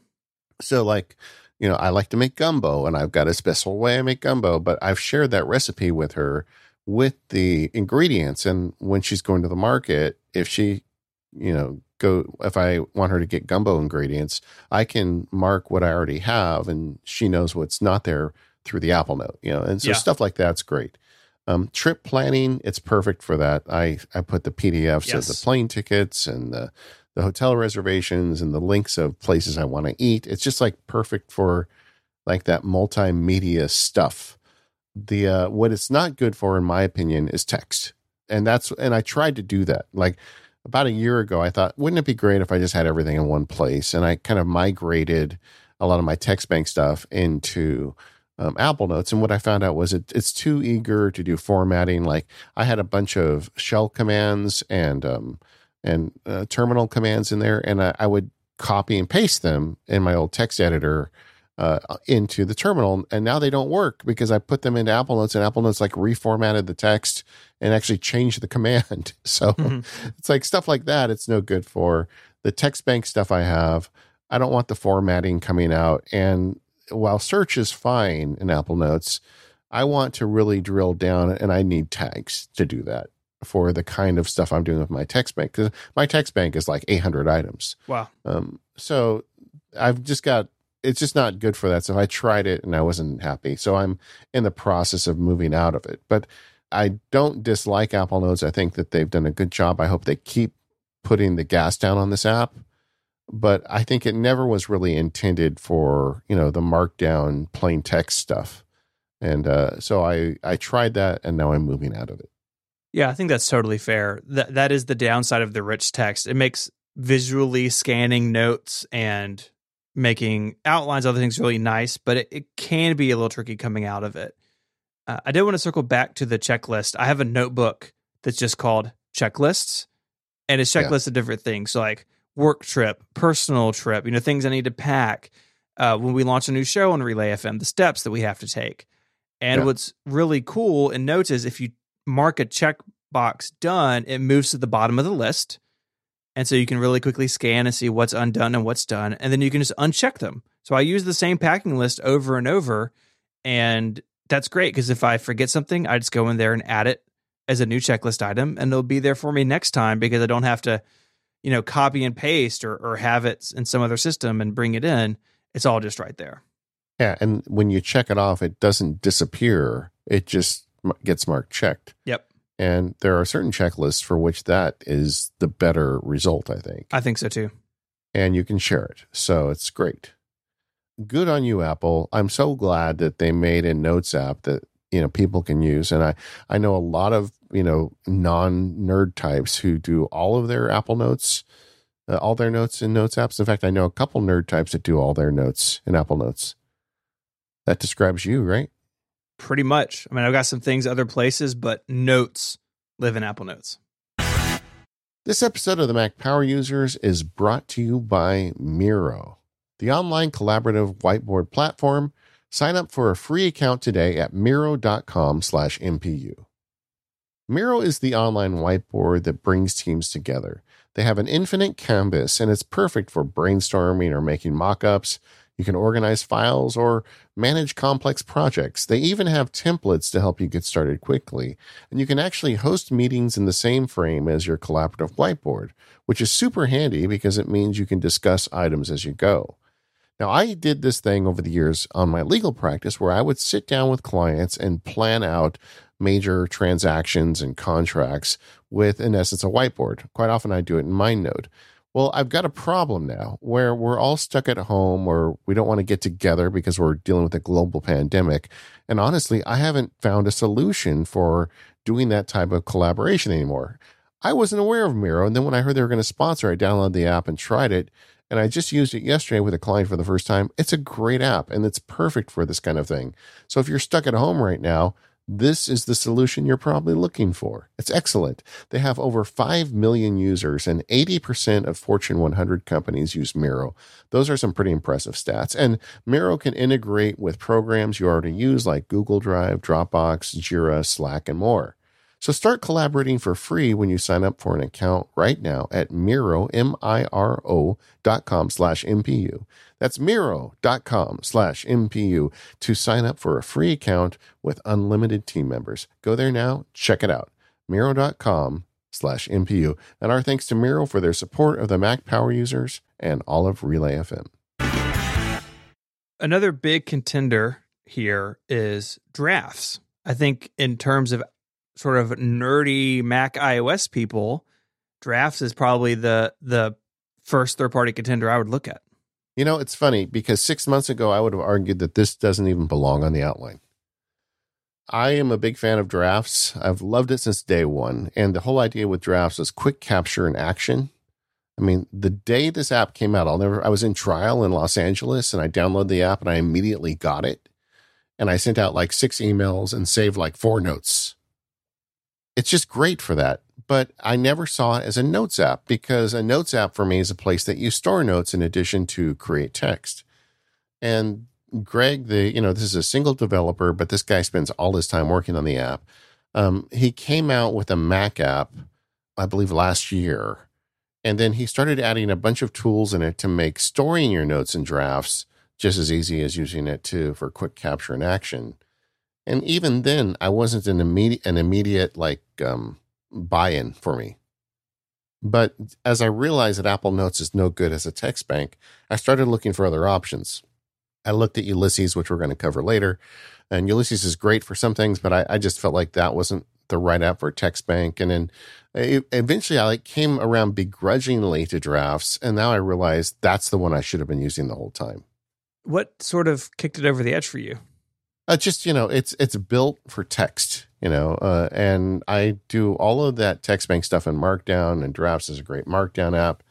So like, you know, I like to make gumbo, and I've got a special way I make gumbo, but I've shared that recipe with her with the ingredients, and when she's going to the market, if she, you know, go if I want her to get gumbo ingredients, I can mark what I already have, and she knows what's not there through the Apple Note, you know, and so yeah. stuff like that's great. Um, trip planning, it's perfect for that. I, I put the PDFs yes. of the plane tickets and the, the hotel reservations and the links of places I want to eat. It's just like perfect for like that multimedia stuff. The uh, what it's not good for, in my opinion, is text, and that's and I tried to do that. Like about a year ago, I thought, wouldn't it be great if I just had everything in one place? And I kind of migrated a lot of my text bank stuff into um, Apple Notes. And what I found out was it, it's too eager to do formatting. Like I had a bunch of shell commands and um, and uh, terminal commands in there, and I, I, would copy and paste them in my old text editor uh, into the terminal. And now they don't work because I put them into Apple Notes, and Apple Notes like reformatted the text and actually changed the command. So mm-hmm. it's like stuff like that. It's no good for the text bank stuff I have. I don't want the formatting coming out and while search is fine in Apple Notes, I want to really drill down and I need tags to do that for the kind of stuff I'm doing with my text bank because my text bank is like 800 items. Wow. Um, so I've just got it's just not good for that. So I tried it and I wasn't happy. So I'm in the process of moving out of it. But I don't dislike Apple Notes. I think that they've done a good job. I hope they keep putting the gas down on this app but I think it never was really intended for you know the markdown plain text stuff, and uh, so I I tried that, and now I'm moving out of it. Yeah, I think that's totally fair. That that is the downside of the rich text. It makes visually scanning notes and making outlines, other things really nice, but it, it can be a little tricky coming out of it. Uh, I did want to circle back to the checklist. I have a notebook that's just called checklists, and it's checklists yeah. of different things. So like work trip, personal trip, you know, things I need to pack. Uh, when we launch a new show on Relay FM, the steps that we have to take. And yeah. what's really cool in notes is if you mark a checkbox done, it moves to the bottom of the list. And so you can really quickly scan and see what's undone and what's done. And then you can just uncheck them. So I use the same packing list over and over. And that's great because if I forget something, I just go in there and add it as a new checklist item and it'll be there for me next time because I don't have to you know, copy and paste or, or have it in some other system and bring it in. It's all just right there. Yeah. And when you check it off, it doesn't disappear. It just gets marked checked. Yep. And there are certain checklists for which that is the better result, I think. I think so too. And you can share it. So it's great. Good on you, Apple. I'm so glad that they made a notes app that you know people can use and i i know a lot of you know non nerd types who do all of their apple notes uh, all their notes in notes apps in fact i know a couple nerd types that do all their notes in apple notes that describes you right pretty much i mean i've got some things other places but notes live in Apple Notes. This episode of the Mac Power Users is brought to you by Miro, the online collaborative whiteboard platform. Sign up for a free account today at miro.com slash MPU. Miro is the online whiteboard that brings teams together. They have an infinite canvas and it's perfect for brainstorming or making mock ups. You can organize files or manage complex projects. They even have templates to help you get started quickly. And you can actually host meetings in the same frame as your collaborative whiteboard, which is super handy because it means you can discuss items as you go. Now, I did this thing over the years on my legal practice where I would sit down with clients and plan out major transactions and contracts with, in essence, a whiteboard. Quite often I do it in MindNode. Well, I've got a problem now where we're all stuck at home or we don't want to get together because we're dealing with a global pandemic. And honestly, I haven't found a solution for doing that type of collaboration anymore. I wasn't aware of Miro. And then when I heard they were going to sponsor, I downloaded the app and tried it. And I just used it yesterday with a client for the first time. It's a great app and it's perfect for this kind of thing. So if you're stuck at home right now, this is the solution you're probably looking for. It's excellent. They have over 5 million users and 80% of Fortune 100 companies use Miro. Those are some pretty impressive stats. And Miro can integrate with programs you already use like Google Drive, Dropbox, Jira, Slack, and more. So start collaborating for free when you sign up for an account right now at Miro, M-I-R-O dot com slash MPU. That's Miro dot com slash MPU to sign up for a free account with unlimited team members. Go there now. Check it out. Miro dot com slash MPU. And our thanks to Miro for their support of the Mac Power users and all of Relay FM. Another big contender here is drafts. I think in terms of sort of nerdy Mac iOS people, drafts is probably the the first third party contender I would look at. You know, it's funny because six months ago, I would have argued that this doesn't even belong on the outline. I am a big fan of drafts. I've loved it since day one. And the whole idea with drafts is quick capture and action. I mean, the day this app came out, I'll never, I was in trial in Los Angeles and I downloaded the app and I immediately got it. And I sent out like six emails and saved like four notes. It's just great for that but I never saw it as a notes app because a notes app for me is a place that you store notes in addition to create text. And Greg, the you know this is a single developer, but this guy spends all his time working on the app. Um, he came out with a Mac app, I believe, last year, and then he started adding a bunch of tools in it to make storing your notes and drafts just as easy as using it to for quick capture and action. And even then, I wasn't an immediate an immediate like um, buy in for me. But as I realized that Apple Notes is no good as a text bank, I started looking for other options. I looked at Ulysses, which we're going to cover later. And Ulysses is great for some things, but I, I just felt like that wasn't the right app for text bank. And then eventually I like came around begrudgingly to drafts. And now I realize that's the one I should have been using the whole time. What sort of kicked it over the edge for you? Uh, just, you know, it's, it's built for text you know uh, and i do all of that text bank stuff in markdown and drafts is a great markdown app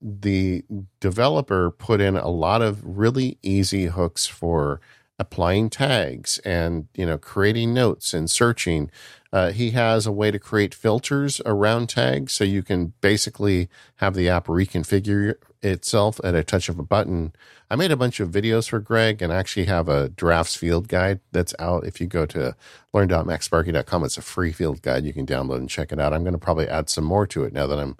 the developer put in a lot of really easy hooks for applying tags and you know creating notes and searching uh, he has a way to create filters around tags so you can basically have the app reconfigure itself at a touch of a button. I made a bunch of videos for Greg and actually have a drafts field guide that's out. If you go to learn.macsparky.com, it's a free field guide you can download and check it out. I'm going to probably add some more to it now that I'm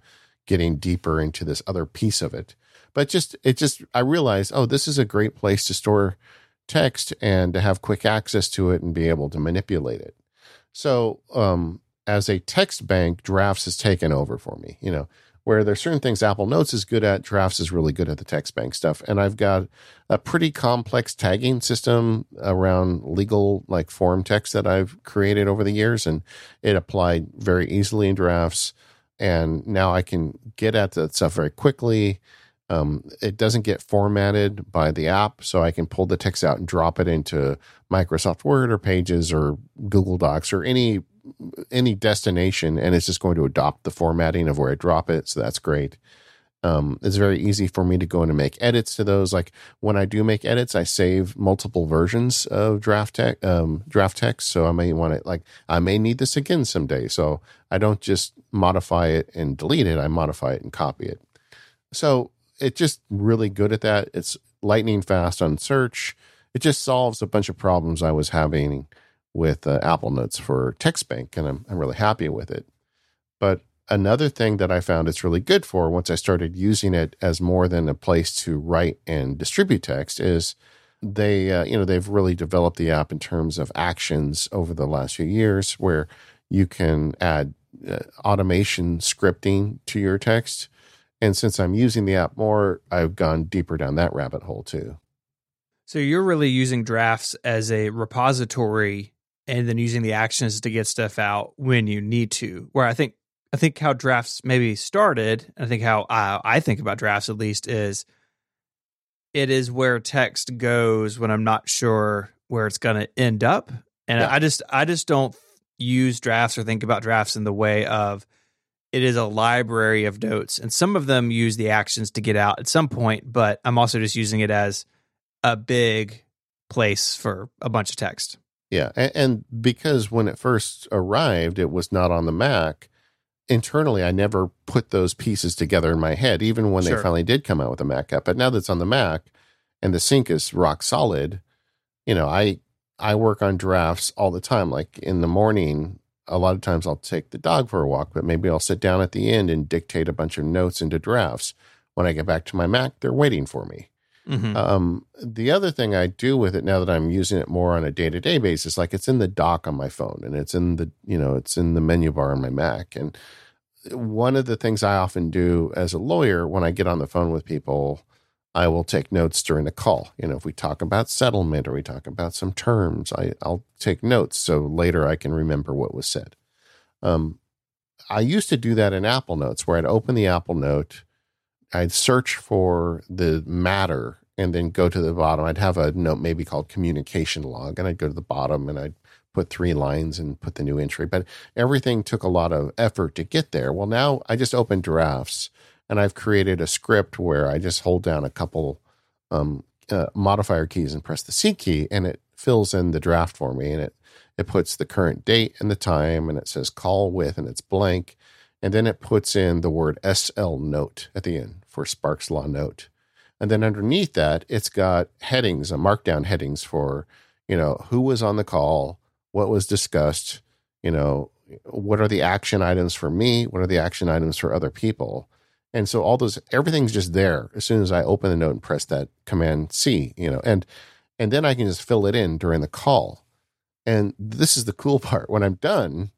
getting deeper into this other piece of it. But just, it just, I realized, oh, this is a great place to store text and to have quick access to it and be able to manipulate it. So, um, as a text bank, drafts has taken over for me. You know, where there's certain things Apple Notes is good at, Drafts is really good at the text bank stuff. And I've got a pretty complex tagging system around legal like form text that I've created over the years, and it applied very easily in Drafts. And now I can get at that stuff very quickly. Um, it doesn't get formatted by the app, so I can pull the text out and drop it into Microsoft Word or Pages or Google Docs or any any destination and it's just going to adopt the formatting of where I drop it. So that's great. Um, it's very easy for me to go in and make edits to those. Like when I do make edits, I save multiple versions of draft text. Um, draft text, so I may want to like I may need this again someday. So I don't just modify it and delete it. I modify it and copy it. So it's just really good at that. It's lightning fast on search. It just solves a bunch of problems I was having with uh, Apple Notes for TextBank, and I'm I'm really happy with it. But another thing that I found it's really good for once I started using it as more than a place to write and distribute text is they uh, you know they've really developed the app in terms of actions over the last few years where you can add uh, automation scripting to your text and since I'm using the app more I've gone deeper down that rabbit hole too so you're really using drafts as a repository and then using the actions to get stuff out when you need to where I think I think how drafts maybe started, I think how uh, I think about drafts at least is it is where text goes when I'm not sure where it's going to end up. And yeah. I just I just don't use drafts or think about drafts in the way of it is a library of notes and some of them use the actions to get out at some point, but I'm also just using it as a big place for a bunch of text. Yeah, and, and because when it first arrived, it was not on the Mac internally I never put those pieces together in my head, even when sure. they finally did come out with a Mac app. But now that's on the Mac and the sync is rock solid, you know, I I work on drafts all the time. Like in the morning, a lot of times I'll take the dog for a walk, but maybe I'll sit down at the end and dictate a bunch of notes into drafts. When I get back to my Mac, they're waiting for me. Mm-hmm. Um, the other thing I do with it now that I'm using it more on a day to day basis, like it's in the dock on my phone and it's in the, you know, it's in the menu bar on my Mac. And one of the things I often do as a lawyer when I get on the phone with people, I will take notes during the call. You know, if we talk about settlement or we talk about some terms, I, I'll take notes so later I can remember what was said. Um, I used to do that in Apple Notes where I'd open the Apple Note I'd search for the matter and then go to the bottom. I'd have a note maybe called communication log, and I'd go to the bottom and I'd put three lines and put the new entry. But everything took a lot of effort to get there. Well, now I just open drafts and I've created a script where I just hold down a couple um, uh, modifier keys and press the C key, and it fills in the draft for me, and it it puts the current date and the time, and it says call with, and it's blank, and then it puts in the word SL note at the end for Sparks Law Note. And then underneath that, it's got headings, a markdown headings for, you know, who was on the call, what was discussed, you know, what are the action items for me, what are the action items for other people. And so all those everything's just there as soon as I open the note and press that command C, you know, and and then I can just fill it in during the call. And this is the cool part. When I'm done,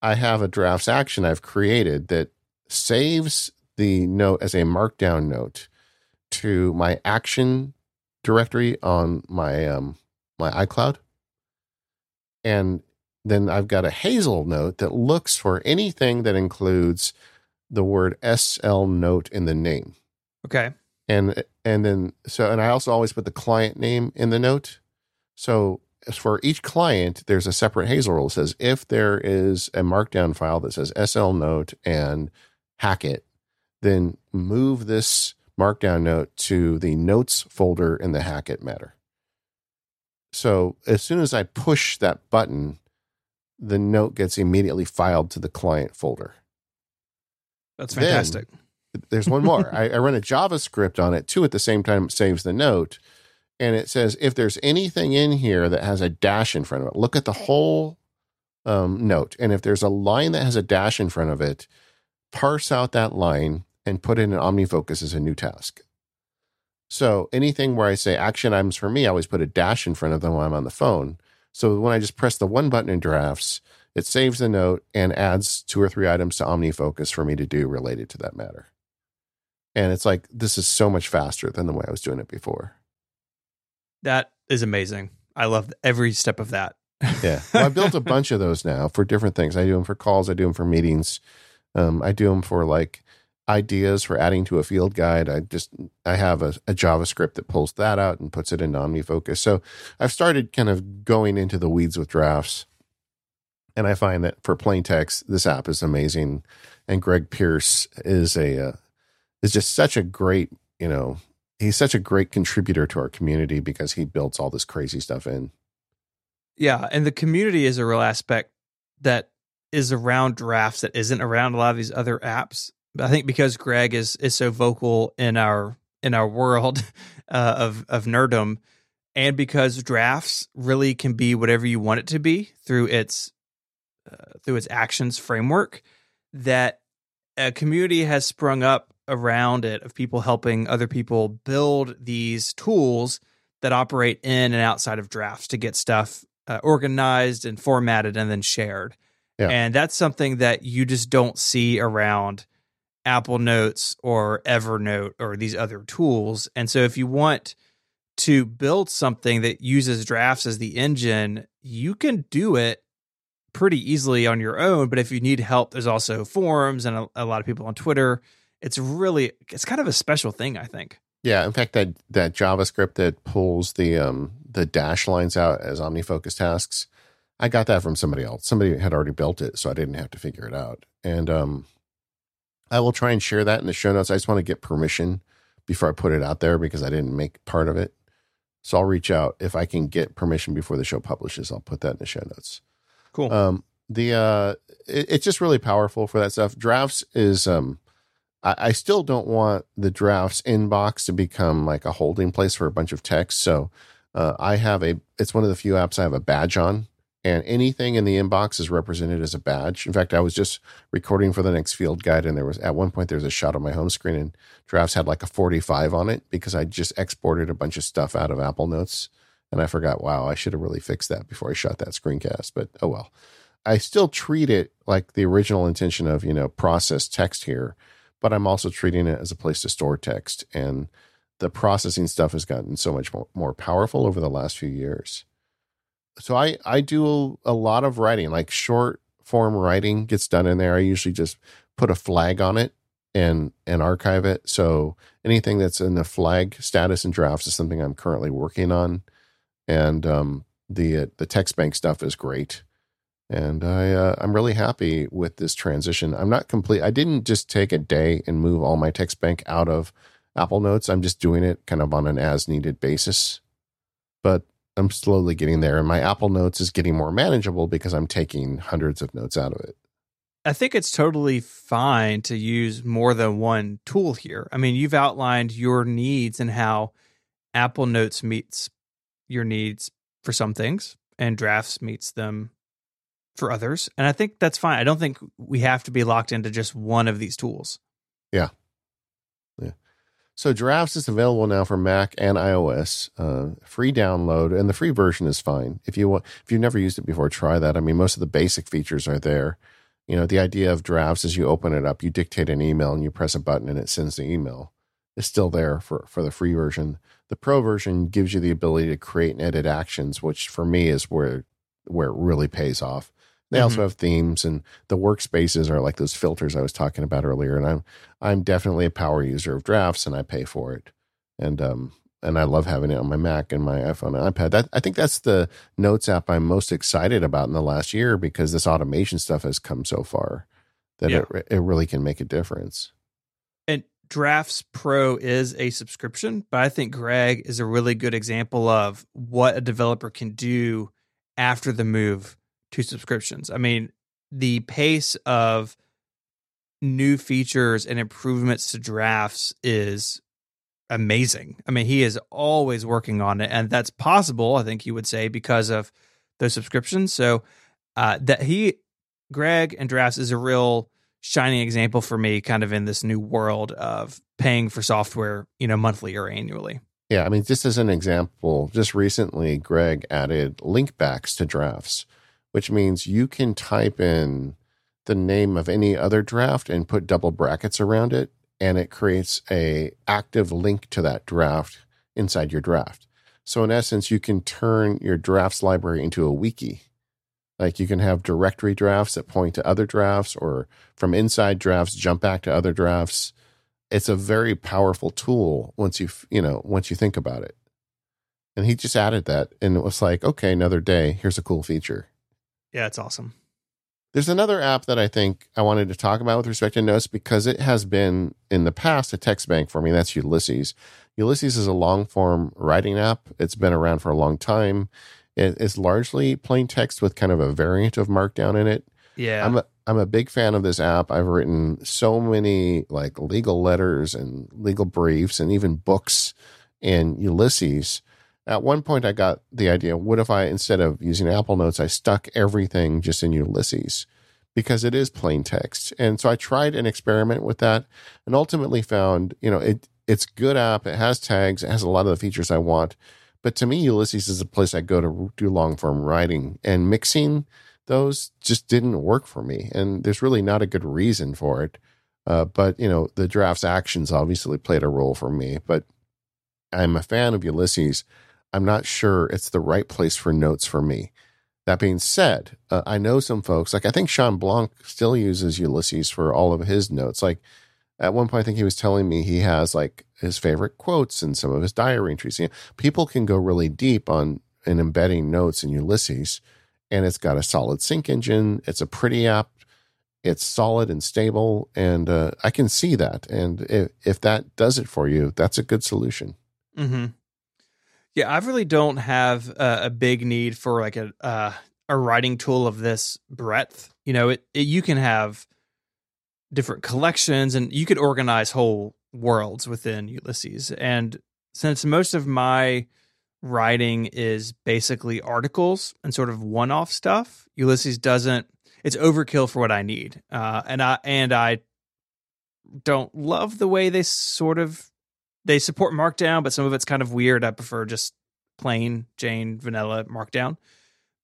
I have a drafts action I've created that saves the note as a markdown note to my action directory on my um, my iCloud, and then I've got a Hazel note that looks for anything that includes the word SL note in the name. Okay. And and then so and I also always put the client name in the note. So for each client, there's a separate Hazel rule that says if there is a markdown file that says SL note and Hackett, then move this markdown note to the notes folder in the Hackett matter. So as soon as I push that button, the note gets immediately filed to the client folder. That's fantastic. Then, there's one more. I, I run a JavaScript on it too at the same time it saves the note. And it says if there's anything in here that has a dash in front of it, look at the whole um, note. And if there's a line that has a dash in front of it, parse out that line and put in an OmniFocus as a new task. So anything where I say action items for me, I always put a dash in front of them while I'm on the phone. So when I just press the one button in drafts, it saves the note and adds two or three items to OmniFocus for me to do related to that matter. And it's like, this is so much faster than the way I was doing it before. That is amazing. I love every step of that. yeah. Well, I built a bunch of those now for different things. I do them for calls, I do them for meetings. Um, I do them for like ideas for adding to a field guide. I just I have a, a, JavaScript that pulls that out and puts it into OmniFocus. So I've started kind of going into the weeds with drafts, and I find that for plain text, this app is amazing. And Greg Pierce is a uh, is just such a great, you know, he's such a great contributor to our community because he builds all this crazy stuff in. Yeah, and the community is a real aspect that is around drafts that isn't around a lot of these other apps. I think because Greg is is so vocal in our in our world uh, of of nerddom, and because drafts really can be whatever you want it to be through its uh, through its actions framework, that a community has sprung up around it of people helping other people build these tools that operate in and outside of drafts to get stuff uh, organized and formatted and then shared. Yeah. And that's something that you just don't see around Apple Notes or Evernote or these other tools. And so if you want to build something that uses drafts as the engine, you can do it pretty easily on your own. But if you need help, there's also forums and a, a lot of people on Twitter. It's really, it's kind of a special thing, I think. Yeah, in fact, that that JavaScript that pulls the um, the dash lines out as OmniFocus tasks, I got that from somebody else. Somebody had already built it, so I didn't have to figure it out. And um, I will try and share that in the show notes. I just want to get permission before I put it out there because I didn't make part of it. So I'll reach out if I can get permission before the show publishes. I'll put that in the show notes. Cool. Um, the uh, it, it's just really powerful for that stuff. Drafts is um, I, I still don't want the drafts inbox to become like a holding place for a bunch of text. So uh, I have a, it's one of the few apps I have a badge on and anything in the inbox is represented as a badge. In fact, I was just recording for the next field guide, and there was at one point there was a shot on my home screen, and drafts had like a 45 on it because I just exported a bunch of stuff out of Apple Notes, and I forgot. Wow, I should have really fixed that before I shot that screencast. But oh well. I still treat it like the original intention of you know process text here, but I'm also treating it as a place to store text. And the processing stuff has gotten so much more, more powerful over the last few years. So I, I do a lot of writing, like short form writing gets done in there. I usually just put a flag on it and and archive it. So anything that's in the flag status and drafts is something I'm currently working on. And um, the the text bank stuff is great and I uh, I'm really happy with this transition. I'm not complete. I didn't just take a day and move all my text bank out of Apple Notes. I'm just doing it kind of on an as needed basis, but I'm slowly getting there. And my Apple Notes is getting more manageable because I'm taking hundreds of notes out of it. I think it's totally fine to use more than one tool here. I mean, you've outlined your needs and how Apple Notes meets your needs for some things, and Drafts meets them for others. And I think that's fine. I don't think we have to be locked into just one of these tools. Yeah. So Drafts is available now for Mac and iOS, uh, free download, and the free version is fine. If you want, if you've never used it before, try that. I mean, most of the basic features are there. You know, the idea of Drafts is you open it up, you dictate an email, and you press a button, and it sends the email. It's still there for for the free version. The pro version gives you the ability to create and edit actions, which for me is where where it really pays off. They mm-hmm. also have themes, and the workspaces are like those filters I was talking about earlier. And I'm I'm definitely a power user of drafts, and I pay for it. And um and I love having it on my Mac and my iPhone and iPad. That, I think that's the Notes app I'm most excited about in the last year because this automation stuff has come so far that yeah. it it really can make a difference. And Drafts Pro is a subscription, but I think Greg is a really good example of what a developer can do after the move to subscriptions. I mean, the pace of new features and improvements to drafts is amazing. I mean, he is always working on it, and that's possible, I think you would say, because of those subscriptions. So uh, that he, Greg and Drafts is a real shining example for me, kind of in this new world of paying for software, you know, monthly or annually. Yeah, I mean, just as an example, just recently, Greg added link backs to drafts which means you can type in the name of any other draft and put double brackets around it and it creates a active link to that draft inside your draft. So in essence, you can turn your drafts library into a wiki. Like you can have directory drafts that point to other drafts or from inside drafts jump back to other drafts. It's a very powerful tool once you you know, once you think about it. And he just added that and it was like, okay, another day, here's a cool feature. Yeah, it's awesome. There's another app that I think I wanted to talk about with respect to notes because it has been in the past a text bank for me. That's Ulysses. Ulysses is a long form writing app. It's been around for a long time. it's largely plain text with kind of a variant of Markdown in it. Yeah. I'm a, I'm a big fan of this app. I've written so many like legal letters and legal briefs and even books in Ulysses at one point, I got the idea what if I, instead of using Apple Notes, I stuck everything just in Ulysses because it is plain text. And so I tried an experiment with that and ultimately found, you know, it it's good app. It has tags. It has a lot of the features I want. But to me, Ulysses is a place I go to do long form writing and mixing those just didn't work for me. And there's really not a good reason for it. Uh, but, you know, the drafts actions obviously played a role for me. But I'm a fan of Ulysses. I'm not sure it's the right place for notes for me. That being said, uh, I know some folks, like I think Shawn Blanc still uses Ulysses for all of his notes. Like at one point, I think he was telling me he has like his favorite quotes and some of his diary entries. You know, people can go really deep on in embedding notes in Ulysses, and it's got a solid sync engine. It's a pretty app. It's solid and stable, and uh, I can see that. And if, if that does it for you, that's a good solution. Mm-hmm. Yeah, I really don't have a, big need for like a uh, a writing tool of this breadth. You know, it, it you can have different collections and you could organize whole worlds within Ulysses. And since most of my writing is basically articles and sort of one-off stuff, Ulysses doesn't. It's overkill for what I need, uh, and I and I don't love the way they sort of they support Markdown, but some of it's kind of weird. I prefer just plain Jane vanilla Markdown.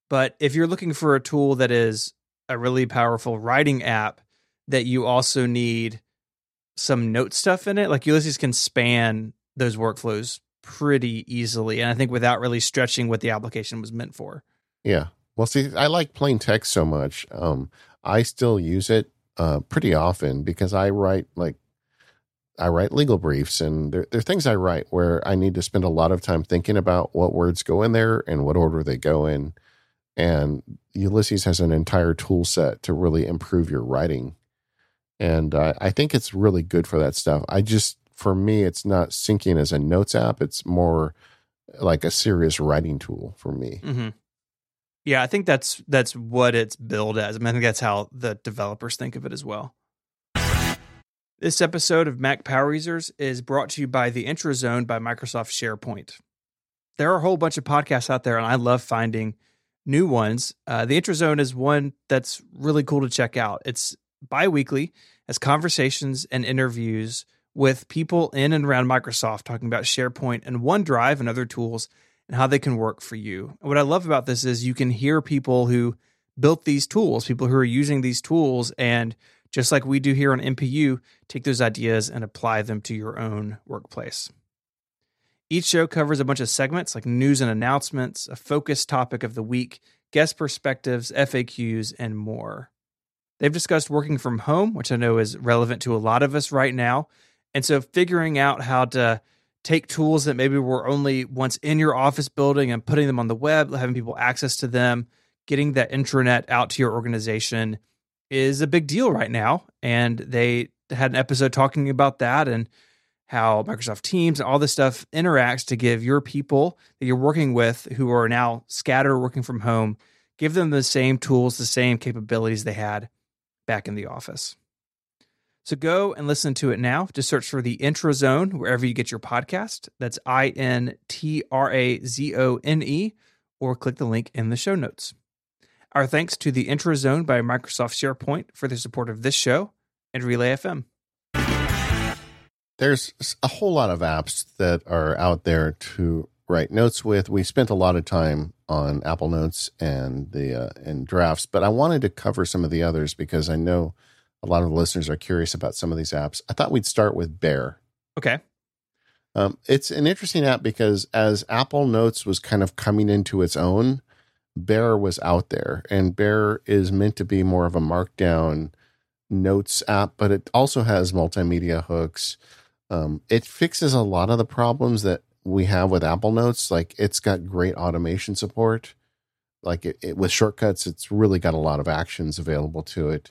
But if you're looking for a tool that is a really powerful writing app that you also need some note stuff in it, like Ulysses can span those workflows pretty easily. And I think without really stretching what the application was meant for. Yeah. Well, see, I like plain text so much. Um, I still use it uh, pretty often because I write like I write legal briefs, and there, there are things I write where I need to spend a lot of time thinking about what words go in there and what order they go in. And Ulysses has an entire tool set to really improve your writing. And uh, I think it's really good for that stuff. I just, for me, it's not syncing as a notes app. It's more like a serious writing tool for me. Mm-hmm. Yeah, I think that's that's what it's billed as. I, mean, I think that's how the developers think of it as well. This episode of Mac Power Users is brought to you by the Intrazone by Microsoft SharePoint. There are a whole bunch of podcasts out there, and I love finding new ones. Uh, the Intrazone is one that's really cool to check out. It's bi weekly, has conversations and interviews with people in and around Microsoft talking about SharePoint and OneDrive and other tools and how they can work for you. And what I love about this is you can hear people who built these tools, people who are using these tools, and just like we do here on MPU, take those ideas and apply them to your own workplace. Each show covers a bunch of segments like news and announcements, a focus topic of the week, guest perspectives, FAQs, and more. They've discussed working from home, which I know is relevant to a lot of us right now. And so figuring out how to take tools that maybe were only once in your office building and putting them on the web, having people access to them, getting that intranet out to your organization is a big deal right now. And they had an episode talking about that and how Microsoft Teams and all this stuff interacts to give your people that you're working with who are now scattered working from home, give them the same tools, the same capabilities they had back in the office. So go and listen to it now. Just search for the Intrazone wherever you get your podcast. That's I N T R A Z O N E, or click the link in the show notes. Our thanks to the Intrazone by Microsoft SharePoint for the support of this show and Relay FM. There's a whole lot of apps that are out there to write notes with. We spent a lot of time on Apple Notes and the uh, and drafts, but I wanted to cover some of the others because I know a lot of the listeners are curious about some of these apps. I thought we'd start with Bear. Okay. Um, it's an interesting app because as Apple Notes was kind of coming into its own, Bear was out there, and Bear is meant to be more of a markdown notes app, but it also has multimedia hooks. Um, it fixes a lot of the problems that we have with Apple Notes. Like it's got great automation support. like it, it, with shortcuts, it's really got a lot of actions available to it.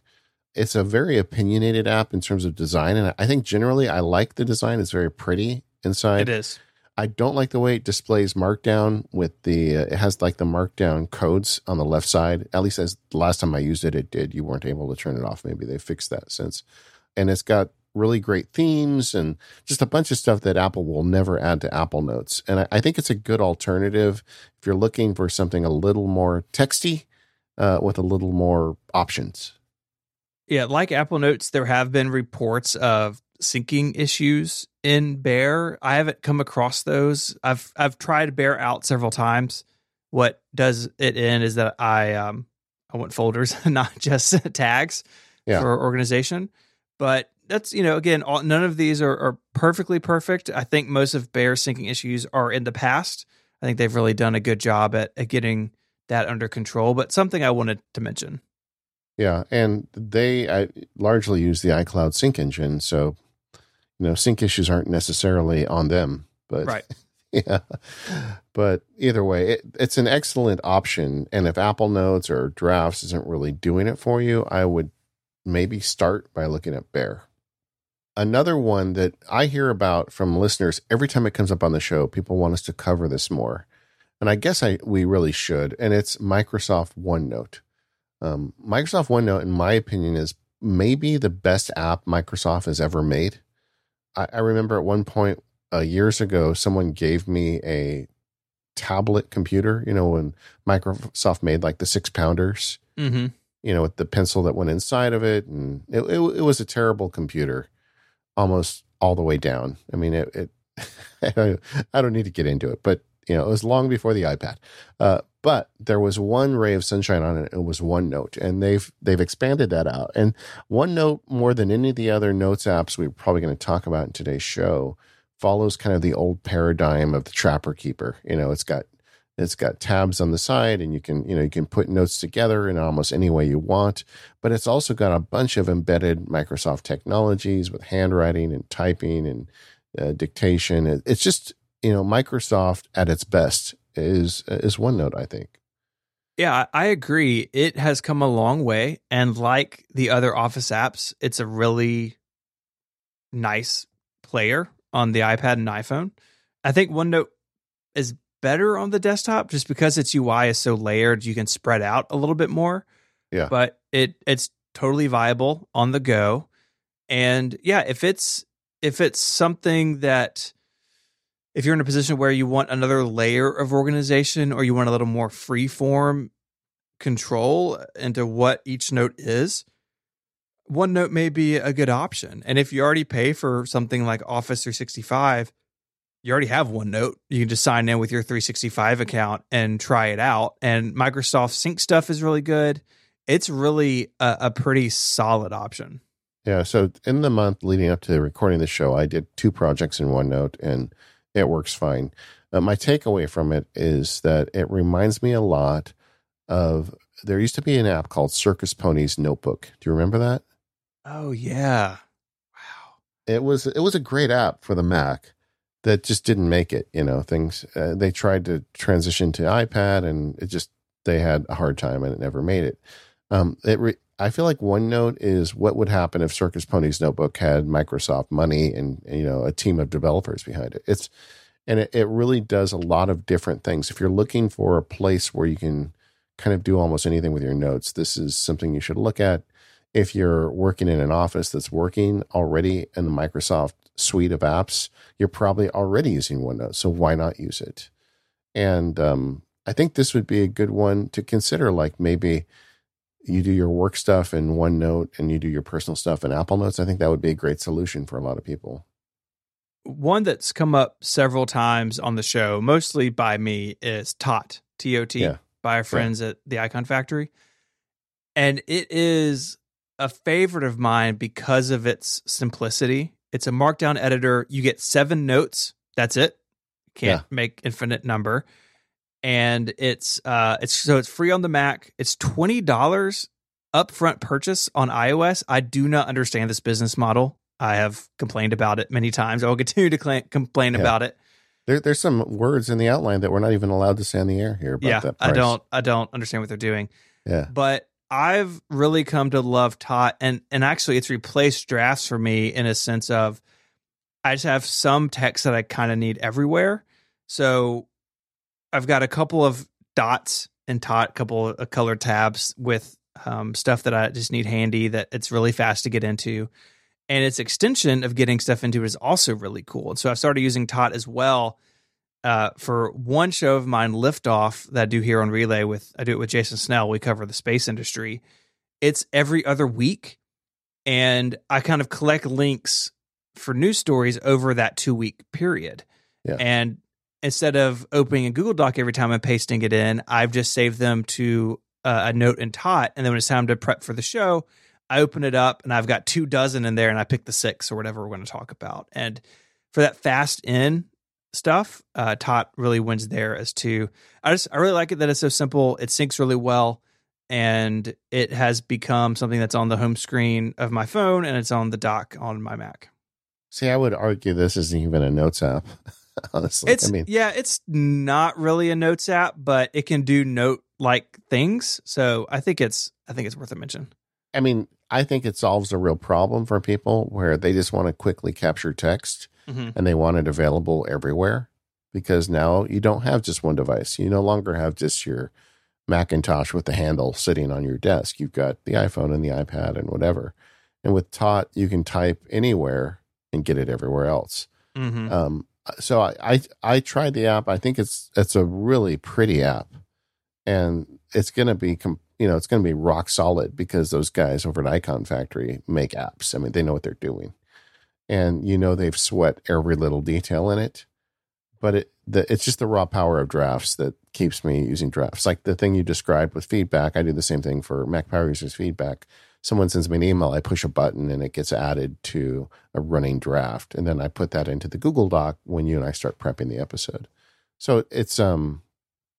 It's a very opinionated app in terms of design, and I think generally I like the design. It's very pretty inside. It is. I don't like the way it displays Markdown with the. Uh, it has like the Markdown codes on the left side. At least as the last time I used it, it did. You weren't able to turn it off. Maybe they fixed that since. And it's got really great themes and just a bunch of stuff that Apple will never add to Apple Notes. And I, I think it's a good alternative if you're looking for something a little more texty uh, with a little more options. Yeah, like Apple Notes, there have been reports of syncing issues in Bear. I haven't come across those. I've I've tried Bear out several times. What does it in is that I um I want folders, not just tags yeah. for organization. But that's you know again, all, none of these are, are perfectly perfect. I think most of Bear syncing issues are in the past. I think they've really done a good job at, at getting that under control. But something I wanted to mention. Yeah, and they I largely use the iCloud sync engine, so you know sync issues aren't necessarily on them but right. yeah. But either way it, it's an excellent option. And if apple notes or drafts isn't really doing it for you i would maybe start by looking at bear. Another one that i hear about from listeners every time it comes up on the show people want us to cover this more. And i guess i we really should and it's microsoft onenote. Um, microsoft onenote in my opinion is maybe the best app microsoft has ever made I, I remember at one point uh, years ago, someone gave me a tablet computer. You know, when Microsoft made like the six pounders. Mm-hmm. You know, with the pencil that went inside of it, and it, it, it was a terrible computer, almost all the way down. I mean, it. it I don't need to get into it, but you know, it was long before the iPad. Uh, but there was one ray of sunshine on it. It was OneNote, and they've they've expanded that out. And OneNote, more than any of the other notes apps we're probably going to talk about in today's show, follows kind of the old paradigm of the Trapper Keeper. You know, it's got it's got tabs on the side, and you can you know you can put notes together in almost any way you want. But it's also got a bunch of embedded Microsoft technologies with handwriting and typing and uh, dictation. It's just you know Microsoft at its best is uh, is OneNote. I think. Yeah, I agree. It has come a long way, and like the other Office apps, it's a really nice player on the iPad and iPhone. I think OneNote is better on the desktop just because its UI is so layered. You can spread out a little bit more. Yeah, but it it's totally viable on the go. And yeah, if it's if it's something that if you're in a position where you want another layer of organization or you want a little more free form control into what each note is, OneNote may be a good option. And if you already pay for something like Office 365, you already have OneNote. You can just sign in with your 365 account and try it out. And Microsoft Sync stuff is really good. It's really a, a pretty solid option. Yeah. So in the month leading up to recording the show, I did two projects in OneNote and it works fine. Uh, my takeaway from it is that it reminds me a lot of there used to be an app called Circus Ponies Notebook. Do you remember that? Oh yeah. Wow. It was it was a great app for the Mac that just didn't make it, you know, things uh, they tried to transition to iPad and it just they had a hard time and it never made it. Um it re- I feel like OneNote is what would happen if Circus Ponies Notebook had Microsoft money and, you know a team of developers behind it. It's and it, it really does a lot of different things. If you're looking for a place where you can kind of do almost anything with your notes, this is something you should look at. If you're working in an office that's working already in the Microsoft suite of apps, you're probably already using OneNote. So why not use it? And um, I think this would be a good one to consider, like maybe you do your work stuff in OneNote and you do your personal stuff in Apple Notes, I think that would be a great solution for a lot of people. One that's come up several times on the show, mostly by me, is Tot, T O T, by our friends yeah. at the Iconfactory. And it is a favorite of mine because of its simplicity. It's a markdown editor. You get seven notes. That's it. Can't yeah. make infinite number and it's uh it's so it's free on the Mac. It's twenty dollars upfront purchase on iOS. I do not understand this business model. I have complained about it many times. I will continue to cl- complain yeah. about it. There, there's some words in the outline that we're not even allowed to say on the air here. Yeah, that I don't I don't understand what they're doing. Yeah, But I've really come to love Tot and and actually it's replaced drafts for me in a sense of I just have some text that I kind of need everywhere. So I've got a couple of dots in Tot, a couple of color tabs with um, stuff that I just need handy that it's really fast to get into. And its extension of getting stuff into is also really cool. And so I started using Tot as well uh, for one show of mine, Liftoff, that I do here on Relay with I do it with Jason Snell. We cover the space industry. It's every other week, and I kind of collect links for news stories over that two week period. Yeah. And instead of opening a Google Doc every time I'm pasting it in, I've just saved them to uh, a note in Tot, and then when it's time to prep for the show, I open it up and I've got two dozen in there, and I pick the six or whatever we're going to talk about. And for that fast in stuff, uh, Tot really wins there as to I just I really like it that it's so simple. It syncs really well, and it has become something that's on the home screen of my phone and it's on the dock on my Mac. see, I would argue this isn't even a notes app. Honestly, It's I mean, yeah, it's not really a notes app, but it can do note like things. So I think it's I think it's worth a mention. I mean, I think it solves a real problem for people where they just want to quickly capture text Mm-hmm. and they want it available everywhere because now you don't have just one device. You no longer have just your Macintosh with the handle sitting on your desk. You've got the iPhone and the iPad and whatever. And with Tot, you can type anywhere and get it everywhere else. Mm-hmm. Um, so I, I I tried the app. I think it's it's a really pretty app, and it's gonna be you know it's gonna be rock solid because those guys over at Iconfactory make apps. I mean they know what they're doing, and you know they've sweat every little detail in it. But it the, it's just the raw power of drafts that keeps me using drafts. Like the thing you described with feedback, I do the same thing for Mac Power Users feedback. Someone sends me an email, I push a button and it gets added to a running draft. And then I put that into the Google Doc when you and I start prepping the episode. So it's um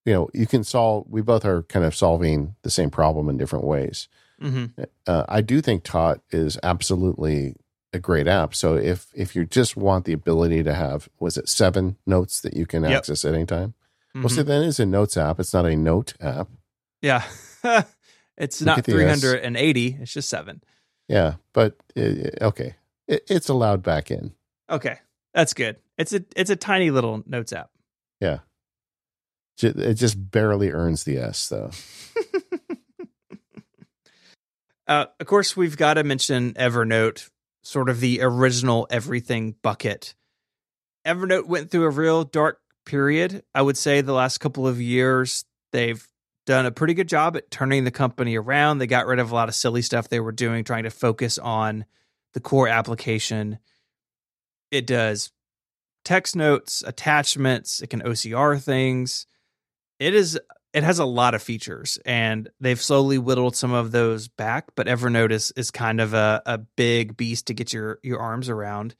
you know, you can solve we both are kind of solving the same problem in different ways. Mm-hmm. Uh, I do think Tot is absolutely a great app. So if if you just want the ability to have was it seven notes that you can Yep. access at any time? Well, Mhm. see, that is a notes app. It's not a note app. Yeah. it's Look not at 380, it's just seven. Yeah, but uh, okay, it, it's allowed back in. Okay. That's good. It's a it's a tiny little notes app. Yeah, It just barely earns the S though. Uh, of course, we've got to mention Evernote, sort of the original everything bucket. Evernote went through a real dark period. I would say the last couple of years, they've done a pretty good job at turning the company around. They got rid of a lot of silly stuff they were doing, trying to focus on the core application. It does text notes, attachments, it can OCR things. It is it has a lot of features and they've slowly whittled some of those back but evernote is, is kind of a, a big beast to get your, your arms around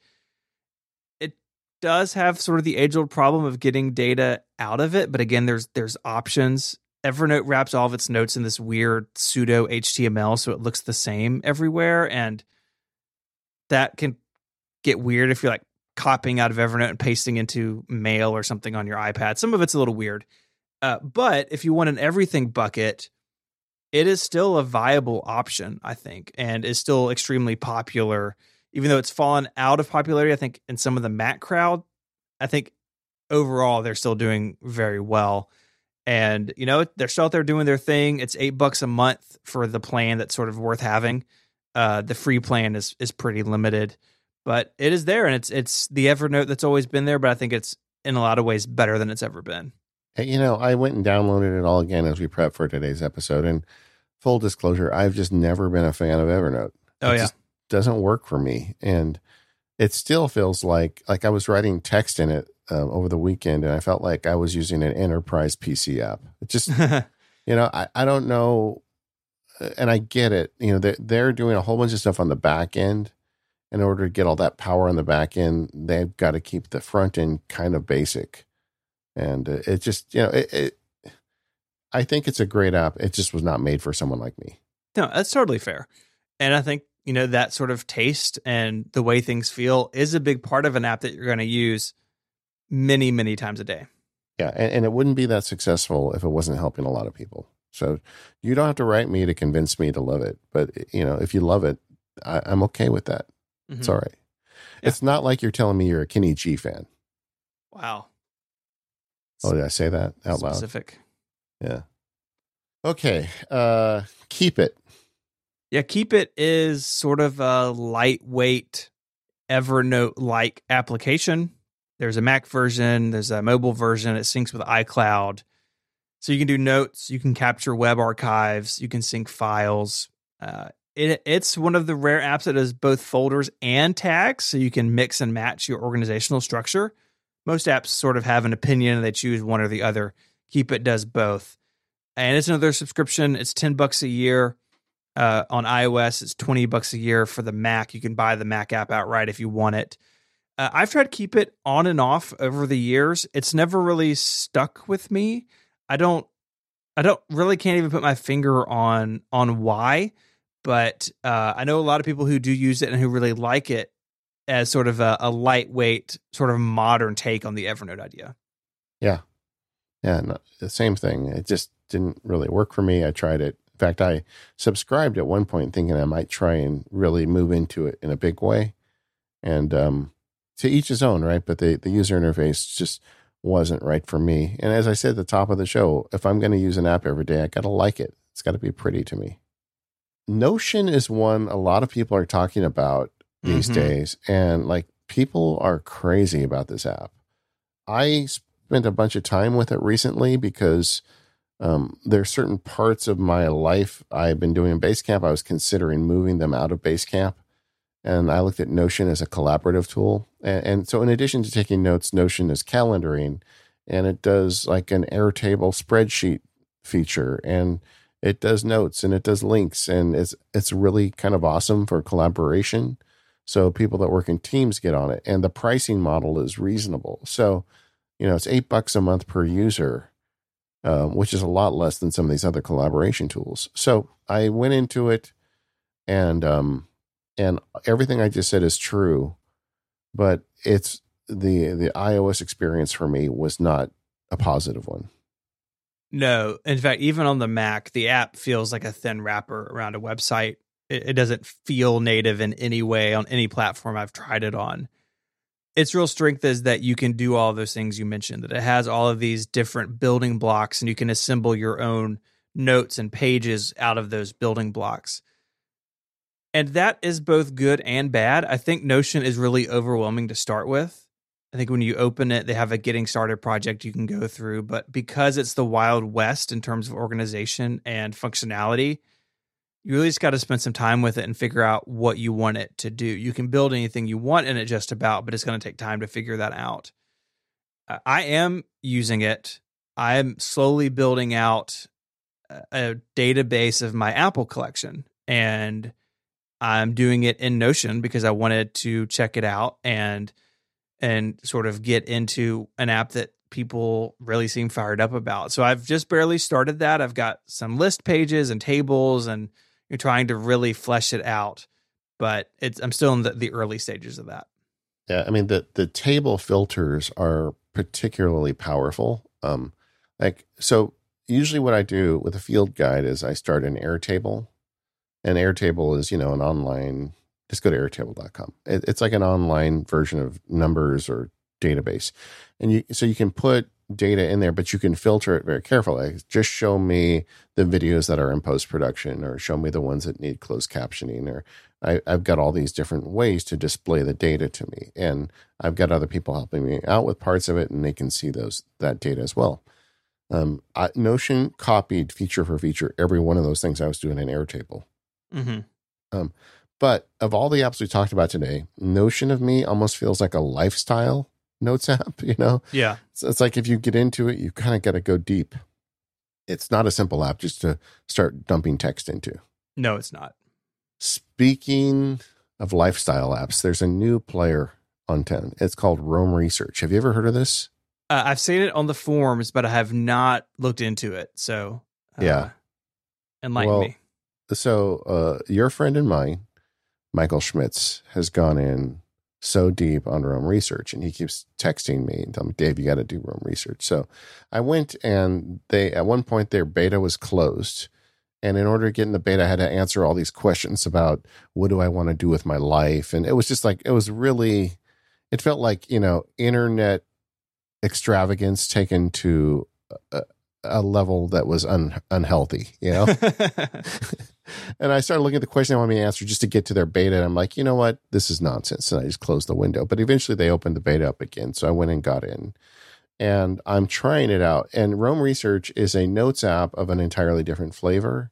it does have sort of the age old problem of getting data out of it but again there's there's options evernote wraps all of its notes in this weird pseudo html so it looks the same everywhere and that can get weird if you're like copying out of evernote and pasting into mail or something on your ipad some of it's a little weird uh, but if you want an everything bucket, it is still a viable option, I think, and is still extremely popular. Even though it's fallen out of popularity, I think in some of the Mac crowd, I think overall they're still doing very well. And you know they're still out there doing their thing. It's eight bucks a month for the plan that's sort of worth having. Uh, the free plan is is pretty limited, but it is there, and it's it's the Evernote that's always been there. But I think it's in a lot of ways better than it's ever been. Hey, You know, I went and downloaded it all again as we prep for today's episode. And full disclosure, I've just never been a fan of Evernote. Oh It yeah, just doesn't work for me, and it still feels like like I was writing text in it um, over the weekend, and I felt like I was using an enterprise PC app. It just you know I, I don't know uh, and i get it you know they're, they're doing a whole bunch of stuff on the back end in order to get all that power on the back end they've got to keep the front end kind of basic and uh, it just you know it, it i think it's a great app it just was not made for someone like me No, that's totally fair. And I think, you know, that sort of taste and the way things feel is a big part of an app that you're going to use. Many, many times a day. Yeah, and, and, it wouldn't be that successful if it wasn't helping a lot of people. So you don't have to write me to convince me to love it, but you know, if you love it, I, am okay with that. Mm-hmm. It's all right. Yeah. It's not like you're telling me you're a Kenny G fan. Wow. Oh, did I say that out loud? Specific. Yeah. Okay. Uh, keep it. Yeah, keep it is sort of a lightweight Evernote like application. There's a Mac version, there's a mobile version. It syncs with iCloud. So you can do notes, you can capture web archives, you can sync files. Uh, it, it's one of the rare apps that does both folders and tags, so you can mix and match your organizational structure. Most apps sort of have an opinion they choose one or the other. Keep It does both. And it's another subscription. It's 10 bucks a year. Uh, on iOS, it's 20 bucks a year for the Mac. You can buy the Mac app outright if you want it. Uh, I've tried to keep it on and off over the years. It's never really stuck with me. I don't I don't really can't even put my finger on on why, but uh, I know a lot of people who do use it and who really like it as sort of a, a lightweight, sort of modern take on the Evernote idea. Yeah, yeah, no, the same thing. It just didn't really work for me. I tried it. In fact, I subscribed at one point thinking I might try and really move into it in a big way, and um, to each his own, right? But the the user interface just wasn't right for me. And as I said at the top of the show, if I'm going to use an app every day, I got to like it. It's got to be pretty to me. Notion is one a lot of people are talking about these mm-hmm. days. And like people are crazy about this app. I spent a bunch of time with it recently because um, are certain parts of my life I've been doing in Basecamp. I was considering moving them out of Basecamp and I looked at Notion as a collaborative tool. And, and, so, in addition to taking notes, Notion is calendaring, and it does like an Airtable spreadsheet feature, and it does notes and it does links, and it's it's really kind of awesome for collaboration. So people that work in teams get on it, and the pricing model is reasonable. So, you know, it's eight bucks a month per user. Um, which is a lot less than some of these other collaboration tools. So I went into it and um, and everything I just said is true, but it's the the iOS experience for me was not a positive one. No, in fact, even on the Mac, the app feels like a thin wrapper around a website. It, it doesn't feel native in any way on any platform I've tried it on. Its real strength is that you can do all those things you mentioned. That it has all of these different building blocks, and you can assemble your own notes and pages out of those building blocks and that is both good and bad. I think Notion is really overwhelming to start with. I think when you open it, they have a getting started project you can go through, but because it's the Wild West in terms of organization and functionality, you really just got to spend some time with it and figure out what you want it to do. You can build anything you want in it just about, but it's going to take time to figure that out. I am using it. I am slowly building out a database of my Apple collection and I'm doing it in Notion because I wanted to check it out and and sort of get into an app that people really seem fired up about. So I've just barely started that. I've got some list pages and tables and you're trying to really flesh it out, but it's I'm still in the, the early stages of that. Yeah, I mean the the table filters are particularly powerful. Um like so usually what I do with a field guide is I start an Airtable and Airtable is, you know, an online, just go to airtable.com. It, it's like an online version of numbers or database. And you, so you can put data in there, but you can filter it very carefully. Just show me the videos that are in post production or show me the ones that need closed captioning or I, have got all these different ways to display the data to me. And I've got other people helping me out with parts of it and they can see those, that data as well. Um, Notion copied feature for feature every one of those things I was doing in Airtable. Mm-hmm. Um, but of all the apps we talked about today, Notion of Me almost feels like a lifestyle notes app. You know, yeah. So it's like if you get into it, you kind of got to go deep. It's not a simple app just to start dumping text into. No, it's not. Speaking of lifestyle apps, there's a new player on 10. It's called Roam Research. Have you ever heard of this? Uh, I've seen it on the forums, but I have not looked into it. So, uh, yeah. Enlighten well, me so uh, your friend and mine, Michael Schmitz, has gone in, so deep on Roam research. And he keeps texting me and telling me, Dave, you got to do Roam research. So I went and they, at one point, their beta was closed. And in order to get in the beta, I had to answer all these questions about what do I want to do with my life. And it was just like, it was really, it felt like, you know, internet extravagance taken to a level that was un, unhealthy, you know? and I started looking at the question they wanted me to answer just to get to their beta. And I'm like, you know what? This is nonsense. And I just closed the window. But eventually they opened the beta up again. So I went and got in. And I'm trying it out. And Roam Research is a notes app of an entirely different flavor.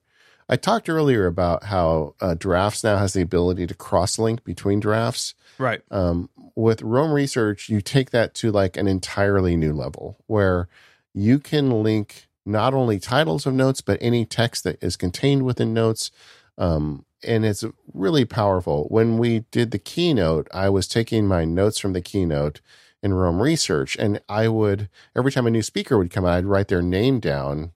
I talked earlier about how uh, Drafts now has the ability to cross link between drafts. Right. Um, with Roam Research, you take that to like an entirely new level where you can link not only titles of notes, but any text that is contained within notes. Um, and it's really powerful. When we did the keynote, I was taking my notes from the keynote in Roam Research, and I would, every time a new speaker would come out, I'd write their name down.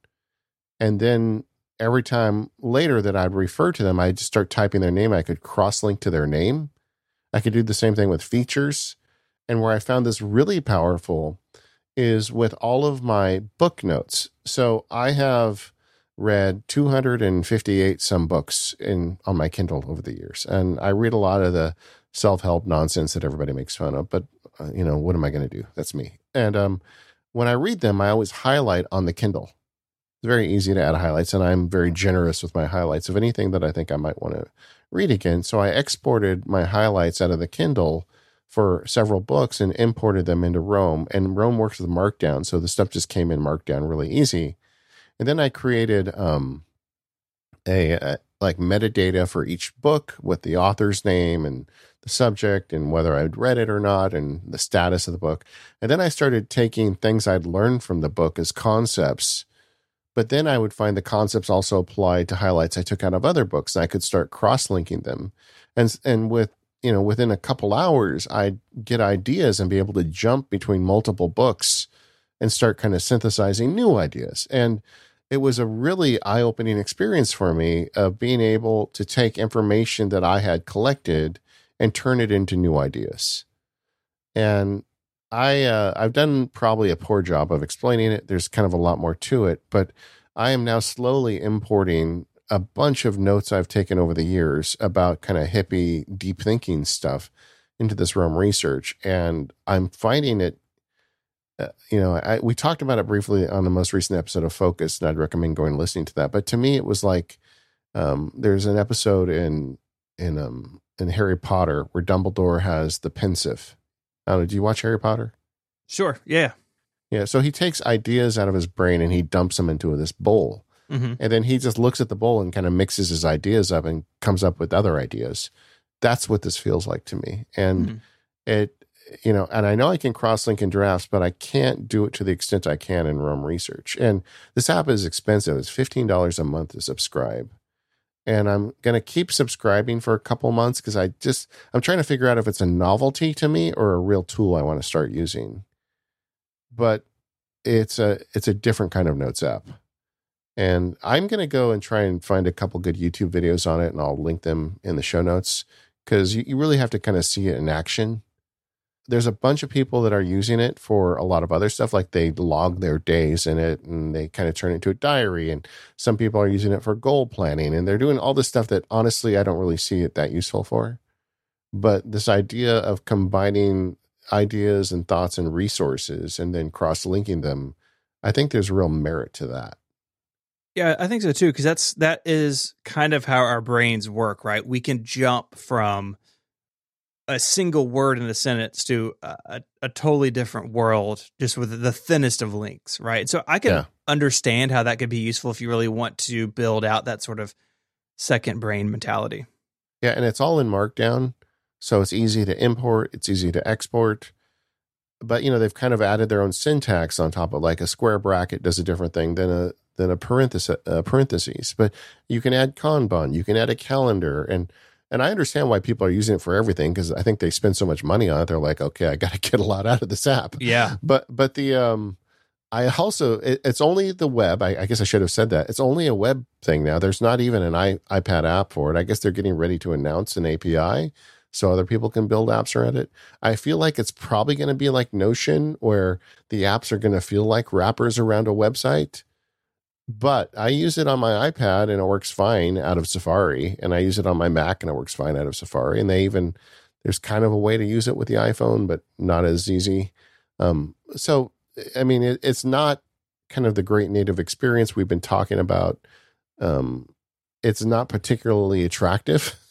And then every time later that I'd refer to them, I'd just start typing their name. I could cross link to their name. I could do the same thing with features. And where I found this really powerful is with all of my book notes. So I have read 258 some books in on my Kindle over the years, and I read a lot of the self help nonsense that everybody makes fun of. But uh, you know, what am I going to do? That's me. And um, when I read them, I always highlight on the Kindle. It's very easy to add highlights, and I'm very generous with my highlights of anything that I think I might want to read again. So I exported my highlights out of the Kindle for several books and imported them into Roam. And Roam works with Markdown, so the stuff just came in Markdown really easy. And then I created um, a, a like metadata for each book with the author's name and the subject and whether I'd read it or not and the status of the book. And then I started taking things I'd learned from the book as concepts. But then I would find the concepts also applied to highlights I took out of other books and I could start cross linking them. And and with you know, within a couple hours, I'd get ideas and be able to jump between multiple books and start kind of synthesizing new ideas. And it was a really eye opening experience for me of being able to take information that I had collected and turn it into new ideas. And I, uh, I've done probably a poor job of explaining it. There's kind of a lot more to it, but I am now slowly importing a bunch of notes I've taken over the years about kind of hippie, deep thinking stuff into this Roam research. And I'm finding it, uh, you know, I, we talked about it briefly on the most recent episode of Focus, and I'd recommend going and listening to that. But to me, it was like um, there's an episode in, in, um, in Harry Potter where Dumbledore has the Pensieve. I don't know, do you watch Harry Potter? Sure. Yeah. Yeah. So he takes ideas out of his brain and he dumps them into this bowl Mm-hmm. And then he just looks at the bowl and kind of mixes his ideas up and comes up with other ideas. That's what this feels like to me. And mm-hmm. it, you know, and I know I can cross link in drafts, but I can't do it to the extent I can in Roam Research. And this app is expensive. It's $15 a month to subscribe. And I'm going to keep subscribing for a couple months because I just, I'm trying to figure out if it's a novelty to me or a real tool I want to start using. But it's a, it's a different kind of notes app. And I'm going to go and try and find a couple good YouTube videos on it, and I'll link them in the show notes because you, you really have to kind of see it in action. There's a bunch of people that are using it for a lot of other stuff, like they log their days in it and they kind of turn it into a diary. And some people are using it for goal planning, and they're doing all this stuff that honestly I don't really see it that useful for. But this idea of combining ideas and thoughts and resources and then cross linking them, I think there's real merit to that. Yeah, I think so too, because that's that is kind of how our brains work, right? We can jump from a single word in a sentence to a, a, totally different world just with the thinnest of links, right? So I can yeah. understand how that could be useful if you really want to build out that sort of second brain mentality. Yeah, and it's all in Markdown, so it's easy to import, it's easy to export. But you know, they've kind of added their own syntax on top of like a square bracket does a different thing than a than a parenthesis, uh, parentheses. But you can add Kanban, you can add a calendar, and and I understand why people are using it for everything because I think they spend so much money on it. They're like, okay, I got to get a lot out of this app. Yeah. But but the um, I also it, it's only the web. I, I, guess I should have said that. It's only a web thing now. There's not even an I, iPad app for it. I guess they're getting ready to announce an API. So other people can build apps around it. I feel like it's probably going to be like Notion, where the apps are going to feel like wrappers around a website. But I use it on my iPad and it works fine out of Safari, and I use it on my Mac and it works fine out of Safari. And they even there's kind of a way to use it with the iPhone, but not as easy. Um, so I mean, it, it's not kind of the great native experience we've been talking about. Um, it's not particularly attractive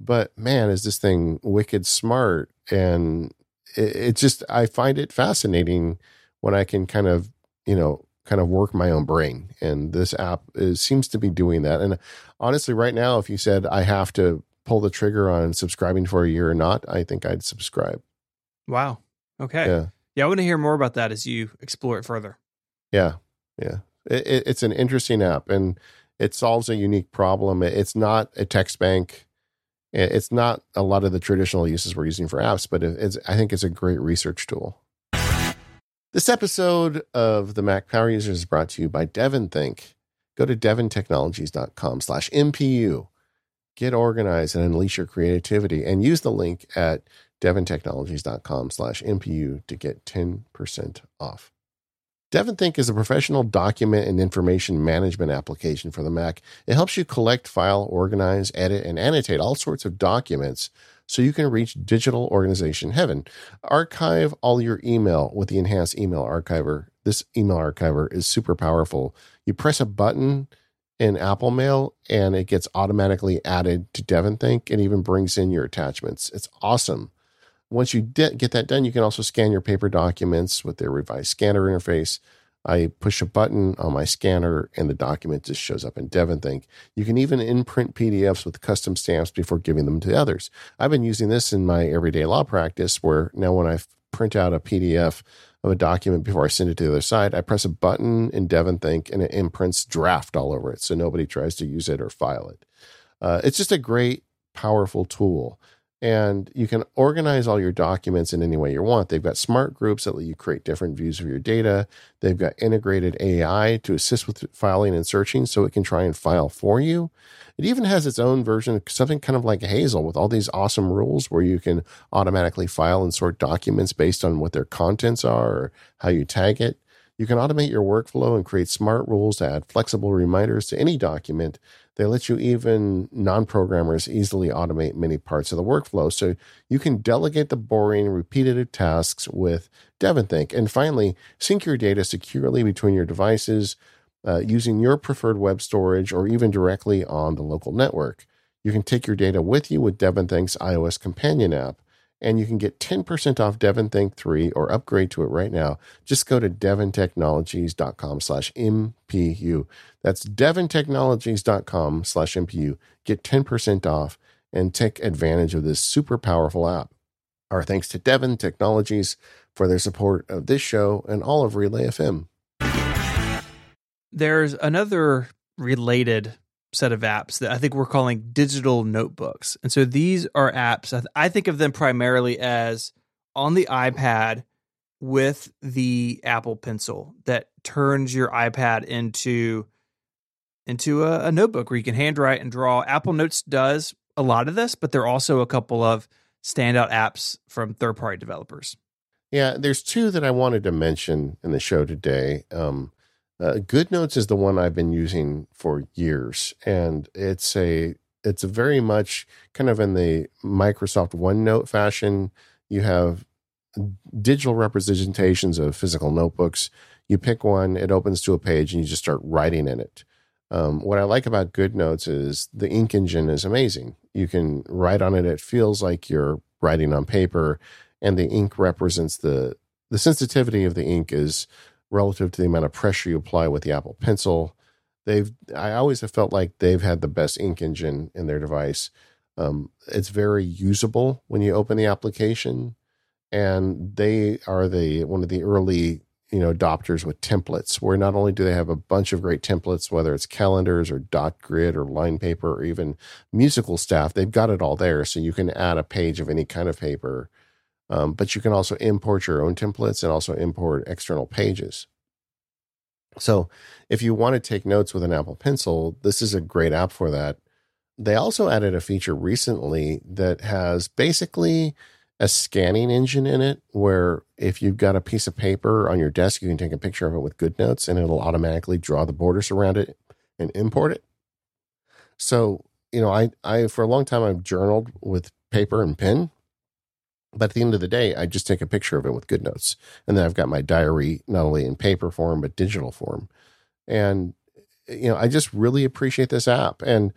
but man, is this thing wicked smart. And it, it just, I find it fascinating when I can kind of, you know, kind of work my own brain. And this app is, seems to be doing that. And honestly, right now, if you said I have to pull the trigger on subscribing for a year or not, I think I'd subscribe. Wow. Okay. Yeah. Yeah. I want to hear more about that as you explore it further. Yeah. Yeah. It, it, it's an interesting app and it solves a unique problem. It's not a text bank. It's not a lot of the traditional uses we're using for apps, but it's, I think it's a great research tool. This episode of the Mac Power Users is brought to you by DevonThink. Go to devontechnologies.com slash MPU. Get organized and unleash your creativity and use the link at devontechnologies.com slash MPU to get 10% off. DevonThink is a professional document and information management application for the Mac. It helps you collect, file, organize, edit, and annotate all sorts of documents so you can reach digital organization heaven. Archive all your email with the enhanced email archiver. This email archiver is super powerful. You press a button in Apple Mail and it gets automatically added to DevonThink and even brings in your attachments. It's awesome. Once you de- get that done, you can also scan your paper documents with their revised scanner interface. I push a button on my scanner and the document just shows up in DevonThink. You can even imprint PDFs with custom stamps before giving them to others. I've been using this in my everyday law practice where now when I print out a PDF of a document before I send it to the other side, I press a button in DevonThink and it imprints draft all over it so nobody tries to use it or file it. Uh, it's just a great, powerful tool and you can organize all your documents in any way you want. They've got smart groups that let you create different views of your data. They've got integrated AI to assist with filing and searching so it can try and file for you. It even has its own version, something kind of like Hazel with all these awesome rules where you can automatically file and sort documents based on what their contents are or how you tag it. You can automate your workflow and create smart rules to add flexible reminders to any document they let you even non programmers easily automate many parts of the workflow. So you can delegate the boring, repetitive tasks with DevonThink. And finally, sync your data securely between your devices uh, using your preferred web storage or even directly on the local network. You can take your data with you with DevonThink's iOS companion app and you can get 10% off DevonThink 3 or upgrade to it right now. Just go to devontechnologies.com slash MPU. That's devontechnologies.com slash MPU. Get 10% off and take advantage of this super powerful app. Our thanks to Devon Technologies for their support of this show and all of Relay FM. There's another related set of apps that I think we're calling digital notebooks. And so these are apps, I think of them primarily as on the iPad with the Apple Pencil that turns your iPad into into a, a, notebook where you can handwrite and draw. Apple Notes does a lot of this, but there are also a couple of standout apps from third party developers. Yeah, there's two that I wanted to mention in the show today. Um, uh, GoodNotes is the one I've been using for years, and it's a it's a very much kind of in the Microsoft OneNote fashion. You have digital representations of physical notebooks. You pick one, it opens to a page, and you just start writing in it. Um, what I like about GoodNotes is the ink engine is amazing. You can write on it; it feels like you're writing on paper, and the ink represents the the sensitivity of the ink is relative to the amount of pressure you apply with the Apple Pencil. They've I always have felt like they've had the best ink engine in their device. Um, it's very usable when you open the application, and they are the one of the early you know adopters with templates where not only do they have a bunch of great templates whether it's calendars or dot grid or line paper or even musical staff they've got it all there so you can add a page of any kind of paper um, but you can also import your own templates and also import external pages. So if you want to take notes with an Apple Pencil, this is a great app for that. they also added a feature recently that has basically a scanning engine in it where if you've got a piece of paper on your desk, you can take a picture of it with GoodNotes and it'll automatically draw the borders around it and import it. So, you know, I, I, for a long time, I've journaled with paper and pen. But at the end of the day, I just take a picture of it with GoodNotes. And then I've got my diary, not only in paper form, but digital form. And, you know, I just really appreciate this app. And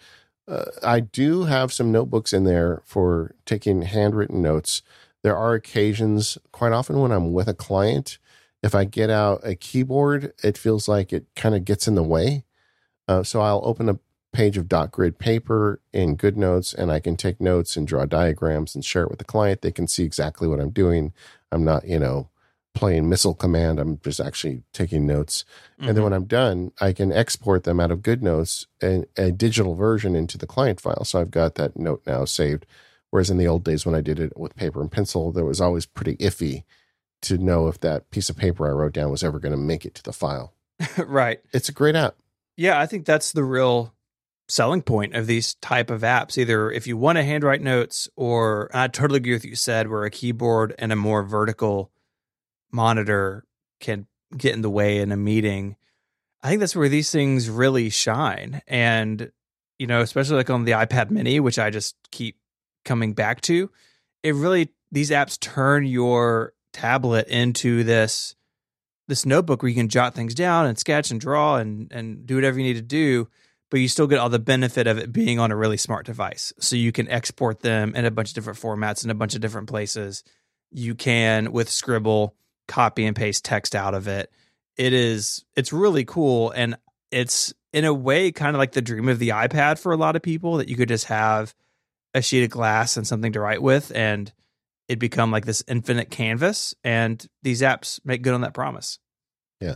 uh, I do have some notebooks in there for taking handwritten notes. There are occasions, quite often, when I'm with a client, if I get out a keyboard, it feels like it kind of gets in the way. Uh, so I'll open a page of dot grid paper in GoodNotes and I can take notes and draw diagrams and share it with the client. They can see exactly what I'm doing. I'm not, you know, playing missile command. I'm just actually taking notes. Mm-hmm. And then mm-hmm. when I'm done, I can export them out of GoodNotes and a digital version into the client file. So I've got that note now saved. Whereas in the old days when I did it with paper and pencil, there was always pretty iffy to know if that piece of paper I wrote down was ever going to make it to the file. right. It's a great app. Yeah, I think that's the real selling point of these type of apps. Either if you want to handwrite notes or I totally agree with what you said, where a keyboard and a more vertical monitor can get in the way in a meeting. I think that's where these things really shine. And, you know, especially like on the iPad mini, which I just keep coming back to, it really, these apps turn your tablet into this this notebook where you can jot things down and sketch and draw and and do whatever you need to do but you still get all the benefit of it being on a really smart device so you can export them in a bunch of different formats in a bunch of different places you can with scribble copy and paste text out of it. It is it's really cool and it's in a way kind of like the dream of the iPad for a lot of people that you could just have a sheet of glass and something to write with and it become like this infinite canvas and these apps make good on that promise. Yeah.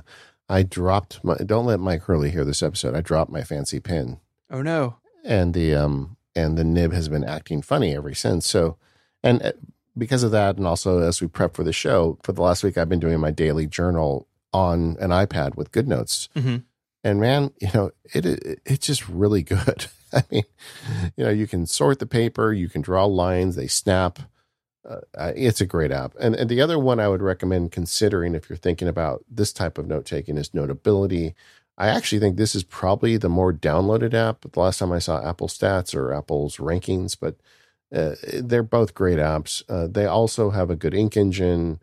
I dropped my don't let Mike Hurley hear this episode. I dropped my fancy pen. Oh no. And the um and the nib has been acting funny ever since. So and uh, because of that, and also as we prep for the show, for the last week, I've been doing my daily journal on an iPad with GoodNotes. Mm-hmm. And man, you know, it, it it's just really good. I mean, you know, you can sort the paper, you can draw lines, they snap. Uh, it's a great app. And, and the other one I would recommend considering if you're thinking about this type of note taking is Notability. I actually think this is probably the more downloaded app. The last time I saw Apple stats or Apple's rankings, but uh, they're both great apps. Uh, they also have a good ink engine.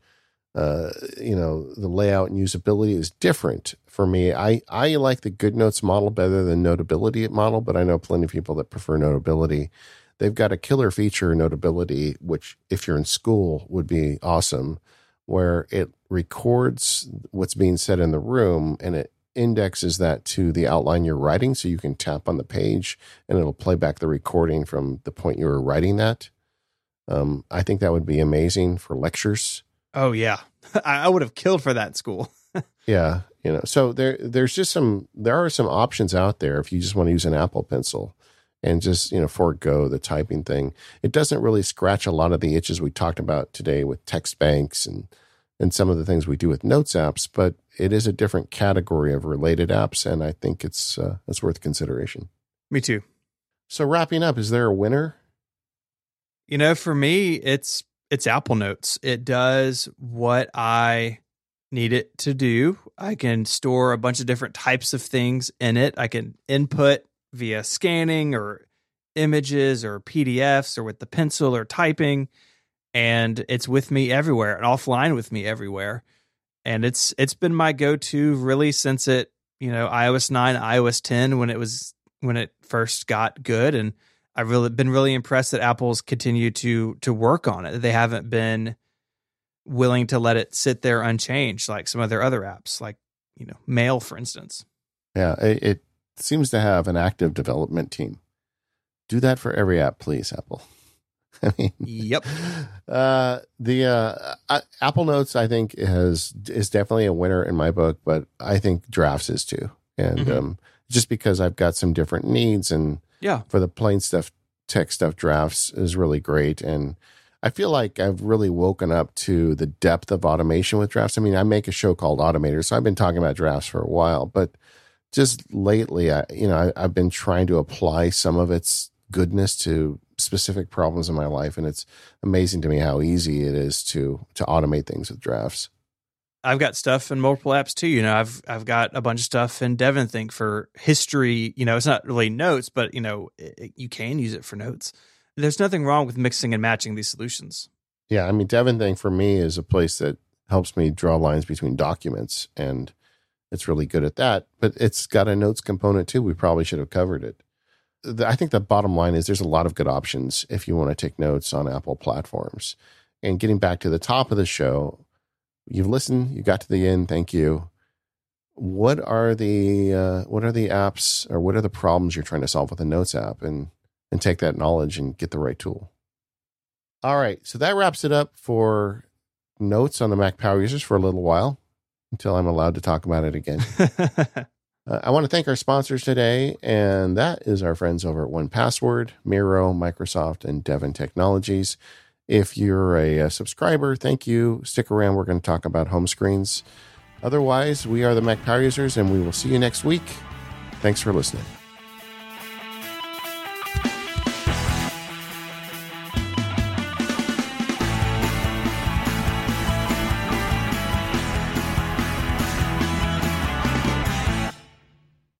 Uh, you know, the layout and usability is different for me. I, I like the GoodNotes model better than Notability model, but I know plenty of people that prefer Notability. They've got a killer feature, Notability, which if you're in school would be awesome, where it records what's being said in the room and it indexes that to the outline you're writing so you can tap on the page and it'll play back the recording from the point you were writing that. Um, I think that would be amazing for lectures. Oh yeah. I would have killed for that school. yeah. You know, so there there's just some there are some options out there if you just want to use an Apple pencil and just, you know, forego the typing thing. It doesn't really scratch a lot of the itches we talked about today with text banks and and some of the things we do with notes apps, but it is a different category of related apps, and I think it's uh, it's worth consideration. Me too. So wrapping up, is there a winner? You know, for me, it's it's Apple Notes. It does what I need it to do. I can store a bunch of different types of things in it. I can input via scanning or images or PDFs or with the pencil or typing and it's with me everywhere and offline with me everywhere. And it's it's been my go-to really since it, you know, iOS 9, iOS 10 when it was when it first got good and I've really been really impressed that Apple's continued to to work on it. They haven't been willing to let it sit there unchanged like some of their other apps like, you know, Mail for instance. Yeah, it, it seems to have an active development team. Do that for every app, please, Apple. I mean, yep. Uh, the uh, Apple Notes, I think, has is definitely a winner in my book, but I think Drafts is too, and mm-hmm. um, just because I've got some different needs, and yeah, for the plain stuff, tech stuff, Drafts is really great, and I feel like I've really woken up to the depth of automation with Drafts. I mean, I make a show called Automator, so I've been talking about Drafts for a while, but just lately, I you know I, I've been trying to apply some of its goodness to specific problems in my life. And it's amazing to me how easy it is to to automate things with drafts. I've got stuff in multiple apps too. You know, I've I've got a bunch of stuff in DevonThink for history. You know, it's not really notes, but you know, it, you can use it for notes. There's nothing wrong with mixing and matching these solutions. Yeah, I mean, Devon DevonThink for me is a place that helps me draw lines between documents, and it's really good at that. But it's got a notes component too. We probably should have covered it. The, I think the bottom line is there's a lot of good options if you want to take notes on Apple platforms. And getting back to the top of the show, you've listened, you got to the end. Thank you. What are the uh, what are the apps or what are the problems you're trying to solve with a Notes app, and and take that knowledge and get the right tool. All right, so that wraps it up for notes on the Mac Power users for a little while until I'm allowed to talk about it again. uh, I want to thank our sponsors today, and that is our friends over at 1Password, Miro, Microsoft, and DEVONtechnologies. If you're a, a subscriber, thank you. Stick around. We're going to talk about home screens. Otherwise, we are the Mac Power Users, and we will see you next week. Thanks for listening.